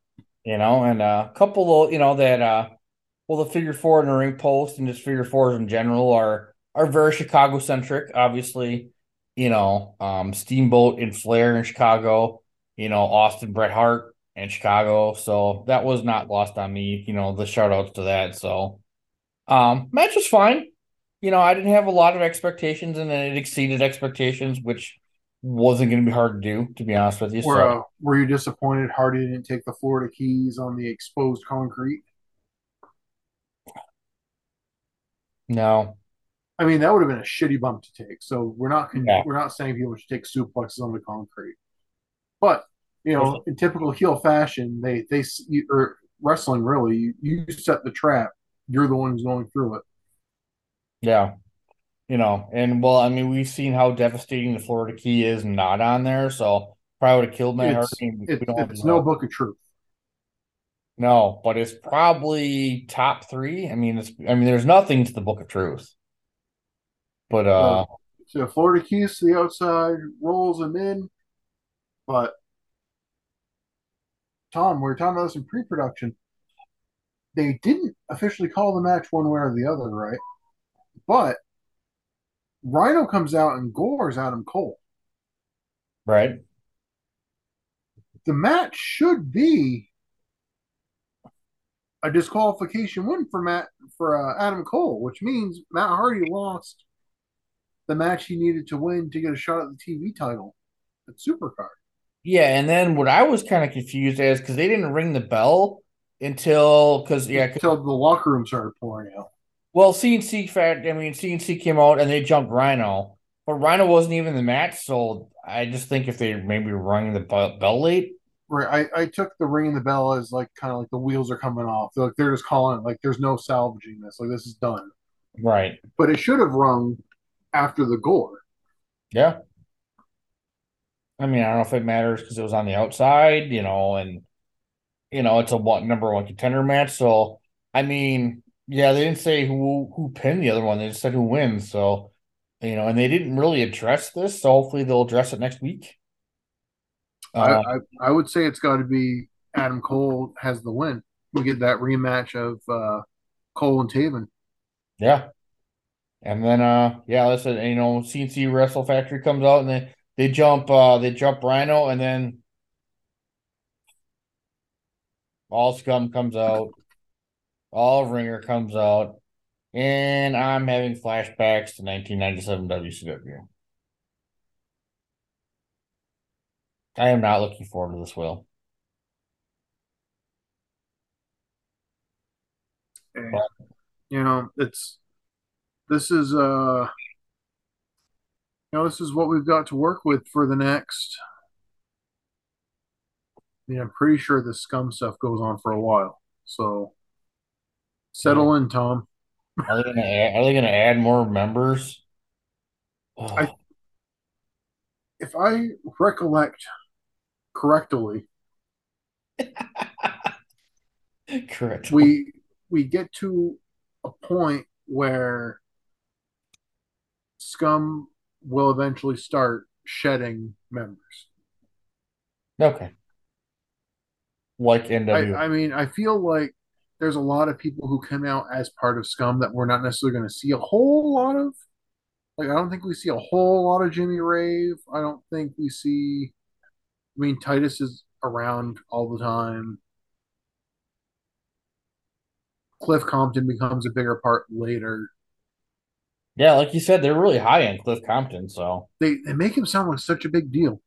you know, and uh, a couple of you know that uh, well, the figure four in the ring post and just figure fours in general are are very Chicago centric. Obviously, you know, um, Steamboat and Flair in Chicago, you know, Austin Bret Hart in Chicago. So that was not lost on me. You know, the shout outs to that. So, um, match was fine you know, I didn't have a lot of expectations, and then it exceeded expectations, which wasn't going to be hard to do, to be honest with you. Were, so, uh, were you disappointed Hardy didn't take the Florida Keys on the exposed concrete? No. I mean, that would have been a shitty bump to take. So we're not yeah. we're not saying people should take suplexes on the concrete, but you know, in typical heel fashion, they they or wrestling really, you, you set the trap. You're the one who's going through it. Yeah. You know, and well, I mean, we've seen how devastating the Florida Key is not on there, so probably would have killed Matt it's. It, it's no book of truth. No, but it's probably top three. I mean, it's I mean, there's nothing to the Book of Truth. But uh so Florida Keys to the outside, rolls him in, but Tom, we were talking about this in pre-production. They didn't officially call the match one way or the other, right? But Rhino comes out and gores Adam Cole. Right. The match should be a disqualification win for Matt for uh, Adam Cole, which means Matt Hardy lost the match he needed to win to get a shot at the TV title at Supercard. Yeah, and then what I was kind of confused as because they didn't ring the bell until because yeah until the locker room started pouring out. Well, CNC fact, I mean CNC came out and they jumped Rhino, but Rhino wasn't even in the match. So I just think if they maybe rung the bell late. Right, I, I took the ringing the bell as like kind of like the wheels are coming off. They're like they're just calling it like there's no salvaging this. Like this is done. Right. But it should have rung after the gore. Yeah. I mean, I don't know if it matters because it was on the outside, you know, and you know it's a one number one contender match. So I mean, yeah, they didn't say who who pinned the other one. They just said who wins. So, you know, and they didn't really address this. So hopefully they'll address it next week. Uh, I, I, I would say it's got to be Adam Cole has the win. We get that rematch of uh, Cole and Taven. Yeah, and then uh, yeah, listen, you know, CNC Wrestle Factory comes out and they they jump uh they jump Rhino and then all scum comes out all Ringer comes out, and I'm having flashbacks to 1997 WCW. I am not looking forward to this, Will. And, you know, it's this is uh you know, this is what we've got to work with for the next I mean, I'm pretty sure the scum stuff goes on for a while. So settle in, Tom. Are they gonna add, are they gonna add more members? I- If I recollect correctly, Correct. we we get to a point where scum will eventually start shedding members. okay. Like I, NW. I mean, I feel like there's a lot of people who come out as part of Scum that we're not necessarily going to see a whole lot of. Like, I don't think we see a whole lot of Jimmy Rave. I don't think we see. I mean, Titus is around all the time. Cliff Compton becomes a bigger part later. yeah, like you said, they're really high on Cliff Compton, so They they make him sound like such a big deal.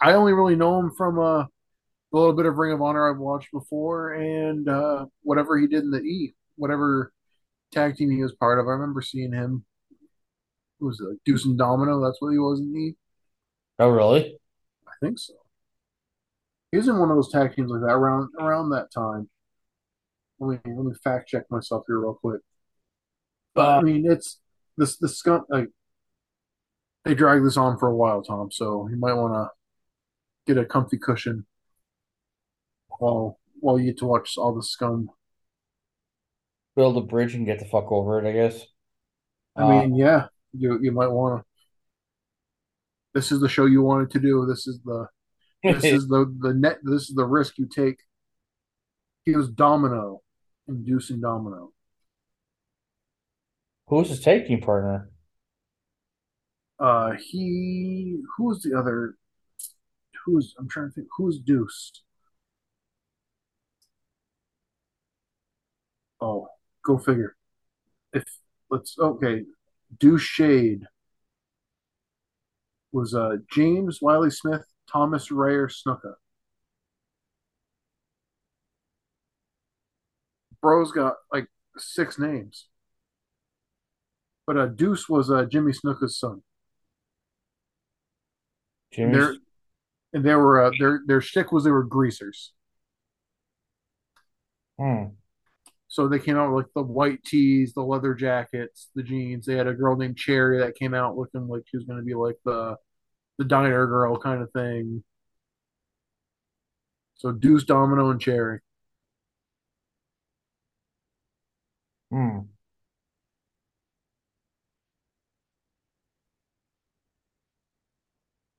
I only really know him from uh, a little bit of Ring of Honor I've watched before, and uh, whatever he did in the E, whatever tag team he was part of. I remember seeing him. Who was it? Like Deuce and Domino? That's what he was in the E. oh really? I think so. He was in one of those tag teams like that around around that time. Let me let me fact check myself here real quick. But I Uh, mean, it's this the scum like they drag this on for a while, Tom. So you might want to get a comfy cushion while while you get to watch all the scum. build a bridge and get the fuck over it, I guess. I Uh, mean, yeah, you you might want to. This is the show you wanted to do. This is the this is the the net. This is the risk you take. He was Domino, inducing Domino. who's his taking partner? Uh, he who's the other? Who's I'm trying to think. Who's Deuce? Oh, go figure. If let's okay, Deuce Shade was uh James Wiley Smith, Thomas Reiher Snuka. Bro's got like six names, but uh Deuce was uh Jimmy Snuka's son. Jimmy. Their and they were uh, their their shtick was they were greasers. Hmm. So they came out with like the white tees, the leather jackets, the jeans. They had a girl named Cherry that came out looking like she was going to be like the the diner girl kind of thing. So Deuce, Domino, and Cherry. Hmm.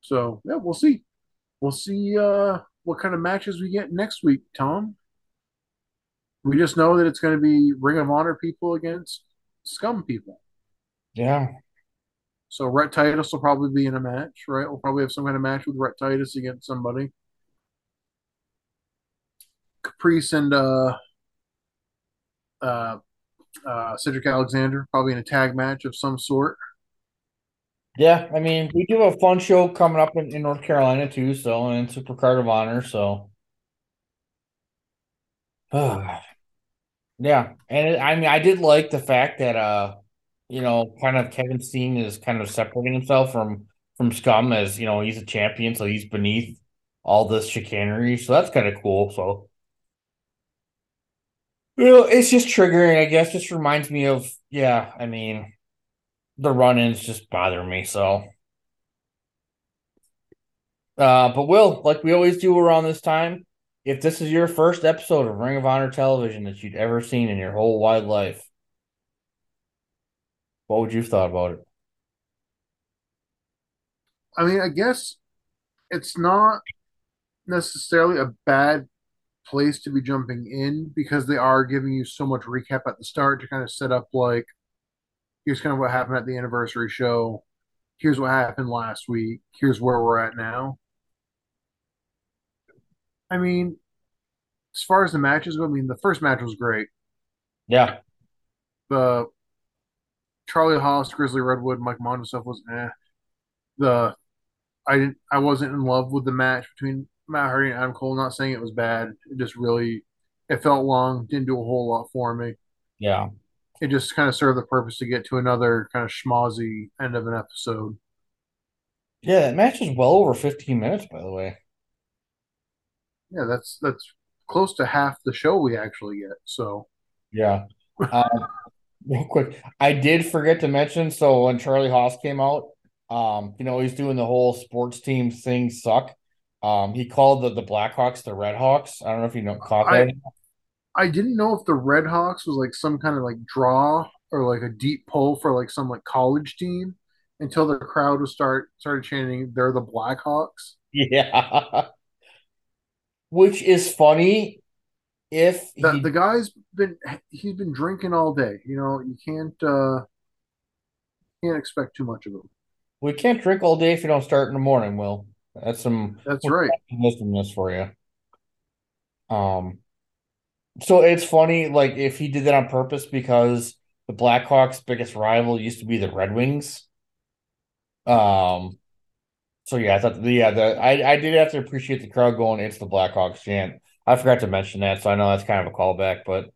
So yeah, we'll see. We'll see uh, what kind of matches we get next week, Tom. We just know that it's going to be Ring of Honor people against Scum people. Yeah. So Rhett Titus will probably be in a match, right? We'll probably have some kind of match with Rhett Titus against somebody. Caprice and uh, uh, uh, Cedric Alexander probably in a tag match of some sort. Yeah, I mean, we do have a fun show coming up in, in North Carolina too, so and Super Card of Honor, so yeah, and it, I mean, I did like the fact that uh, you know, kind of Kevin Steen is kind of separating himself from from Scum as you know he's a champion, so he's beneath all this chicanery, so that's kind of cool. So, you know, it's just triggering, I guess. Just reminds me of yeah, I mean, the run-ins just bother me, so. Uh, but Will, like we always do around this time, if this is your first episode of Ring of Honor television that you'd ever seen in your whole wide life, what would you have thought about it? I mean, I guess it's not necessarily a bad place to be jumping in because they are giving you so much recap at the start to kind of set up like here's kind of what happened at the anniversary show. Here's what happened last week. Here's where we're at now. I mean, as far as the matches go, I mean, the first match was great. Yeah, The Charlie Haas, Grizzly Redwood, Mike Mondo stuff was eh. The I didn't I wasn't in love with the match between Matt Hardy and Adam Cole. Not saying it was bad. It just really it felt long. Didn't do a whole lot for me. Yeah. It just kind of served the purpose to get to another kind of schmozzy end of an episode. Yeah, that match is well over 15 minutes, by the way. Yeah, that's that's close to half the show we actually get. So Yeah. Um, real quick, I did forget to mention. So when Charlie Haas came out, um, you know, he's doing the whole sports team thing suck. Um, he called the, the Blackhawks the Red Hawks. I don't know if you know caught I- that. I didn't know if the Red Hawks was like some kind of like draw or like a deep pull for like some like college team until the crowd was start started chanting they're the Blackhawks. Yeah. Which is funny if The, he, the guy's been he's been drinking all day. You know, you can't uh can't expect too much of him. we can't drink all day if you don't start in the morning, Will. That's some That's right. wisdomness for you. Um, so it's funny, like if he did that on purpose because the Blackhawks' biggest rival used to be the Red Wings. Um, so yeah, I thought, yeah, the I I did have to appreciate the crowd going, "It's the Blackhawks" chant. I forgot to mention that, so I know that's kind of a callback, but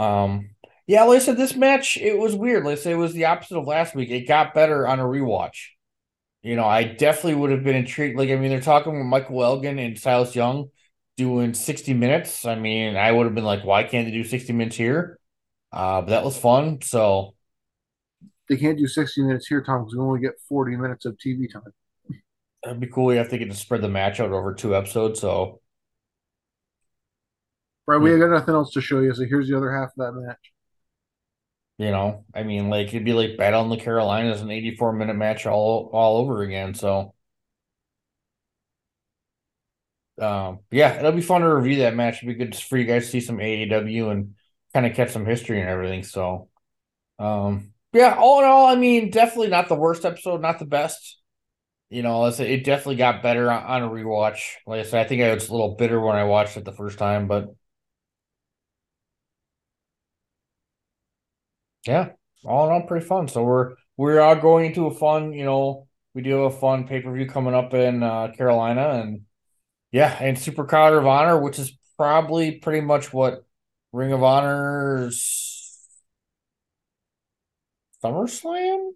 um, yeah, like I said, this match it was weird. Let's say it was the opposite of last week. It got better on a rewatch. You know, I definitely would have been intrigued. Like, I mean, they're talking with Michael Elgin and Silas Young doing 60 minutes. I mean, I would have been like, why can't they do 60 minutes here? Uh, but that was fun. So, They can't do 60 minutes here, Tom, because we only get 40 minutes of TV time. That'd be cool. You have to get to spread the match out over two episodes. So, Right, we got nothing else to show you, so here's the other half of that match. you know, I mean, like, it'd be like Battle in the Carolinas, an 84 minute match all, all over again. So, um, yeah, it'll be fun to review that match. It'd be good for you guys to see some AAW and kind of catch some history and everything. So, um, yeah, all in all, I mean, definitely not the worst episode, not the best. You know, it definitely got better on, a rewatch. Like I said, I think I was a little bitter when I watched it the first time, but yeah, all in all, pretty fun. So we're we're all going into a fun, you know, we do have a fun pay per view coming up in uh, Carolina, and yeah, and Super Card of Honor, which is probably pretty much what Ring of Honor's SummerSlam,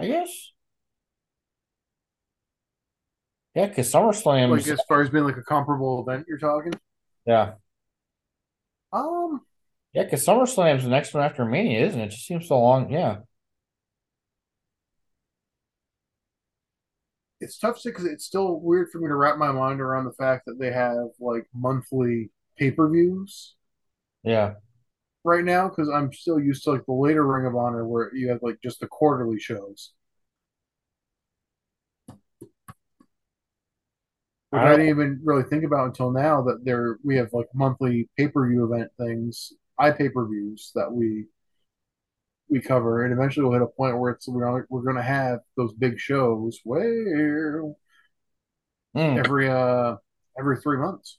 I guess. Yeah, because SummerSlam, Like as far as being like a comparable event, you're talking. yeah, Um, yeah, because SummerSlam's the next one after Mania, isn't it? It just seems so long. Yeah, it's tough because it's still weird for me to wrap my mind around the fact that they have like monthly pay per views yeah, right now because I'm still used to like the later Ring of Honor where you have like just the quarterly shows. Which I I, didn't even really think about until now that there we have like monthly pay per view event things, i pay per views that we we cover, and eventually we'll hit a point where it's we're we're going to have those big shows where Mm. every uh every three months.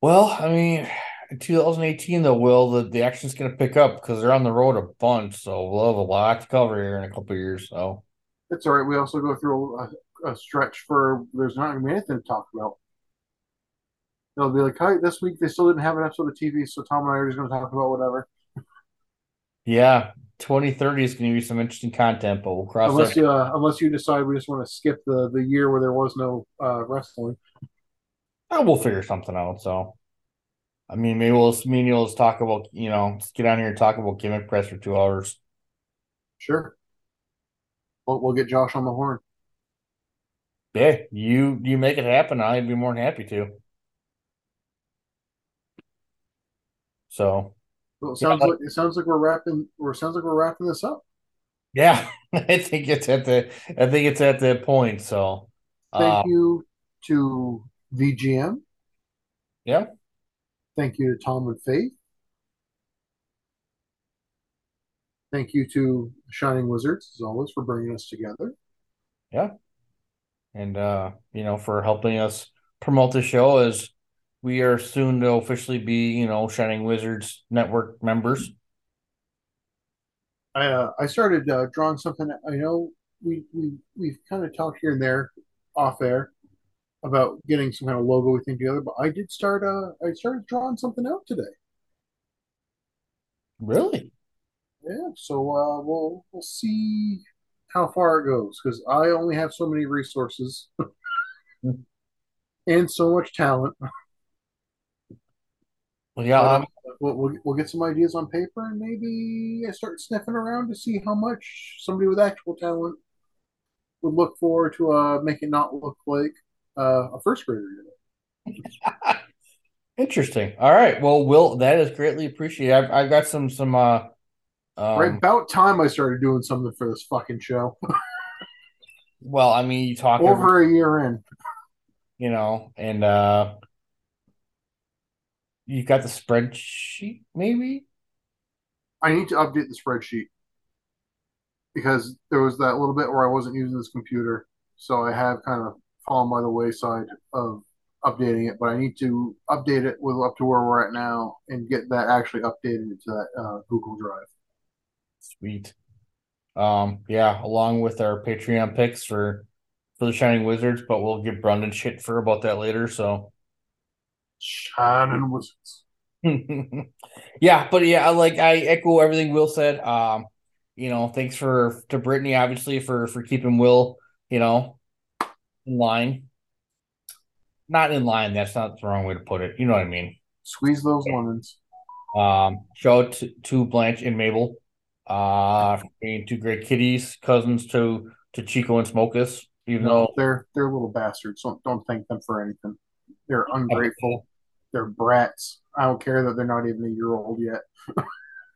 Well, I mean, 2018 though, Will the, the action's gonna pick up because they're on the road a bunch, so we'll have a lot to cover here in a couple of years. So It's all right. We also go through a, a stretch for there's not going to be anything to talk about. They'll be like, "Hi, this week they still didn't have an episode of TV, so Tom and I are just going to talk about whatever." yeah, 2030 is gonna be some interesting content, but we'll cross Unless you uh, unless you decide we just want to skip the the year where there was no uh, wrestling. Oh, we'll figure something out. So, I mean, maybe we'll me and you'll just talk about you know, let's get on here and talk about gimmick press for two hours. Sure. We'll, we'll get Josh on the horn. Yeah, you you make it happen. I'd be more than happy to. So Well, it sounds Yeah. like it sounds like we're wrapping. Or sounds like we're wrapping this up. yeah, I think it's at the I think it's at the point. So Thank uh, you to VGM. Yeah. Thank you to Tom and Faith. Thank you to Shining Wizards, as always, for bringing us together. Yeah. And uh, you know, for helping us promote the show as we are soon to officially be, you know, Shining Wizards Network members. I uh, I started uh, drawing something. I know we we we've kind of talked here and there off air about getting some kind of logo we think together, but I did start. Uh, I started drawing something out today. Really? Yeah, so uh, we'll we'll see how far it goes because I only have so many resources and so much talent. Well, yeah. Uh, um, we'll, we'll we'll get some ideas on paper and maybe I start sniffing around to see how much somebody with actual talent would look for to uh, make it not look like uh, a first grader did it. interesting. All right. Well, Will, that is greatly appreciated. I've I've got some some uh um, right about time I started doing something for this fucking show. well, I mean, you talk every- Over a year in. you know, and uh you got the spreadsheet, maybe? I need to update the spreadsheet because there was that little bit where I wasn't using this computer, so I have kind of fallen by the wayside of updating it. But I need to update it with up to where we're at now and get that actually updated into that uh, Google Drive. Sweet. Um, yeah, along with our Patreon picks for for the Shining Wizards, but we'll give Brundan shit for about that later. So Shining Wizards. yeah, but yeah, like I echo everything Will said. Um, you know, thanks for to Brittany obviously for for keeping Will, you know, in line. Not in line, that's not the wrong way to put it. You know what I mean. Squeeze those lemons. Um, shout out to, Blanche and Mabel, uh, being two great kitties, cousins to to Chico and Smokus. Even though They're they're little bastards. Don't don't thank them for anything. They're ungrateful. They're brats. I don't care that they're not even a year old yet.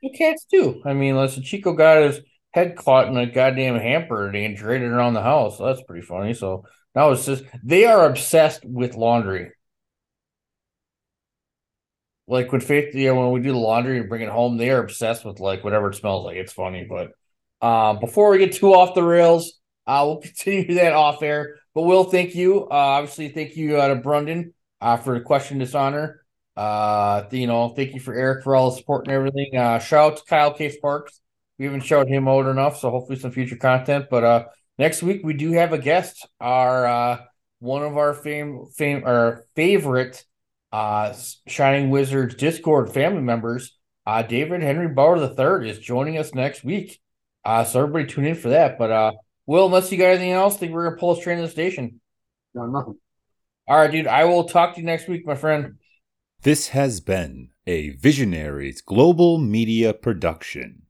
the cats too. I mean, listen, Chico got his head caught in a goddamn hamper and he dragged it around the house. That's pretty funny. So now it's just they are obsessed with laundry. Like with Faith, yeah, when we do the laundry and bring it home, they are obsessed with like whatever it smells like. It's funny, but um, before we get too off the rails, uh, we'll continue that off air. But Will, thank you. Uh, obviously, thank you uh, to Brundan uh, for the question dishonor. Uh, you know, thank you for Eric for all the support and everything. Uh, shout out to Kyle K. Sparks. We haven't shouted him out enough, so hopefully some future content. But uh, next week we do have a guest. Our uh, one of our fame, fame, our favorite uh, Shining Wizards Discord family members, uh, David Henry Bauer III, is joining us next week. Uh, so everybody tune in for that. But uh, Will, unless you got anything else, I think we're gonna pull this train to the station. No, nothing. All right, dude. I will talk to you next week, my friend. This has been a Visionaries Global Media production.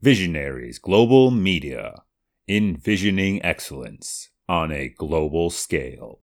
Visionaries Global Media, envisioning excellence on a global scale.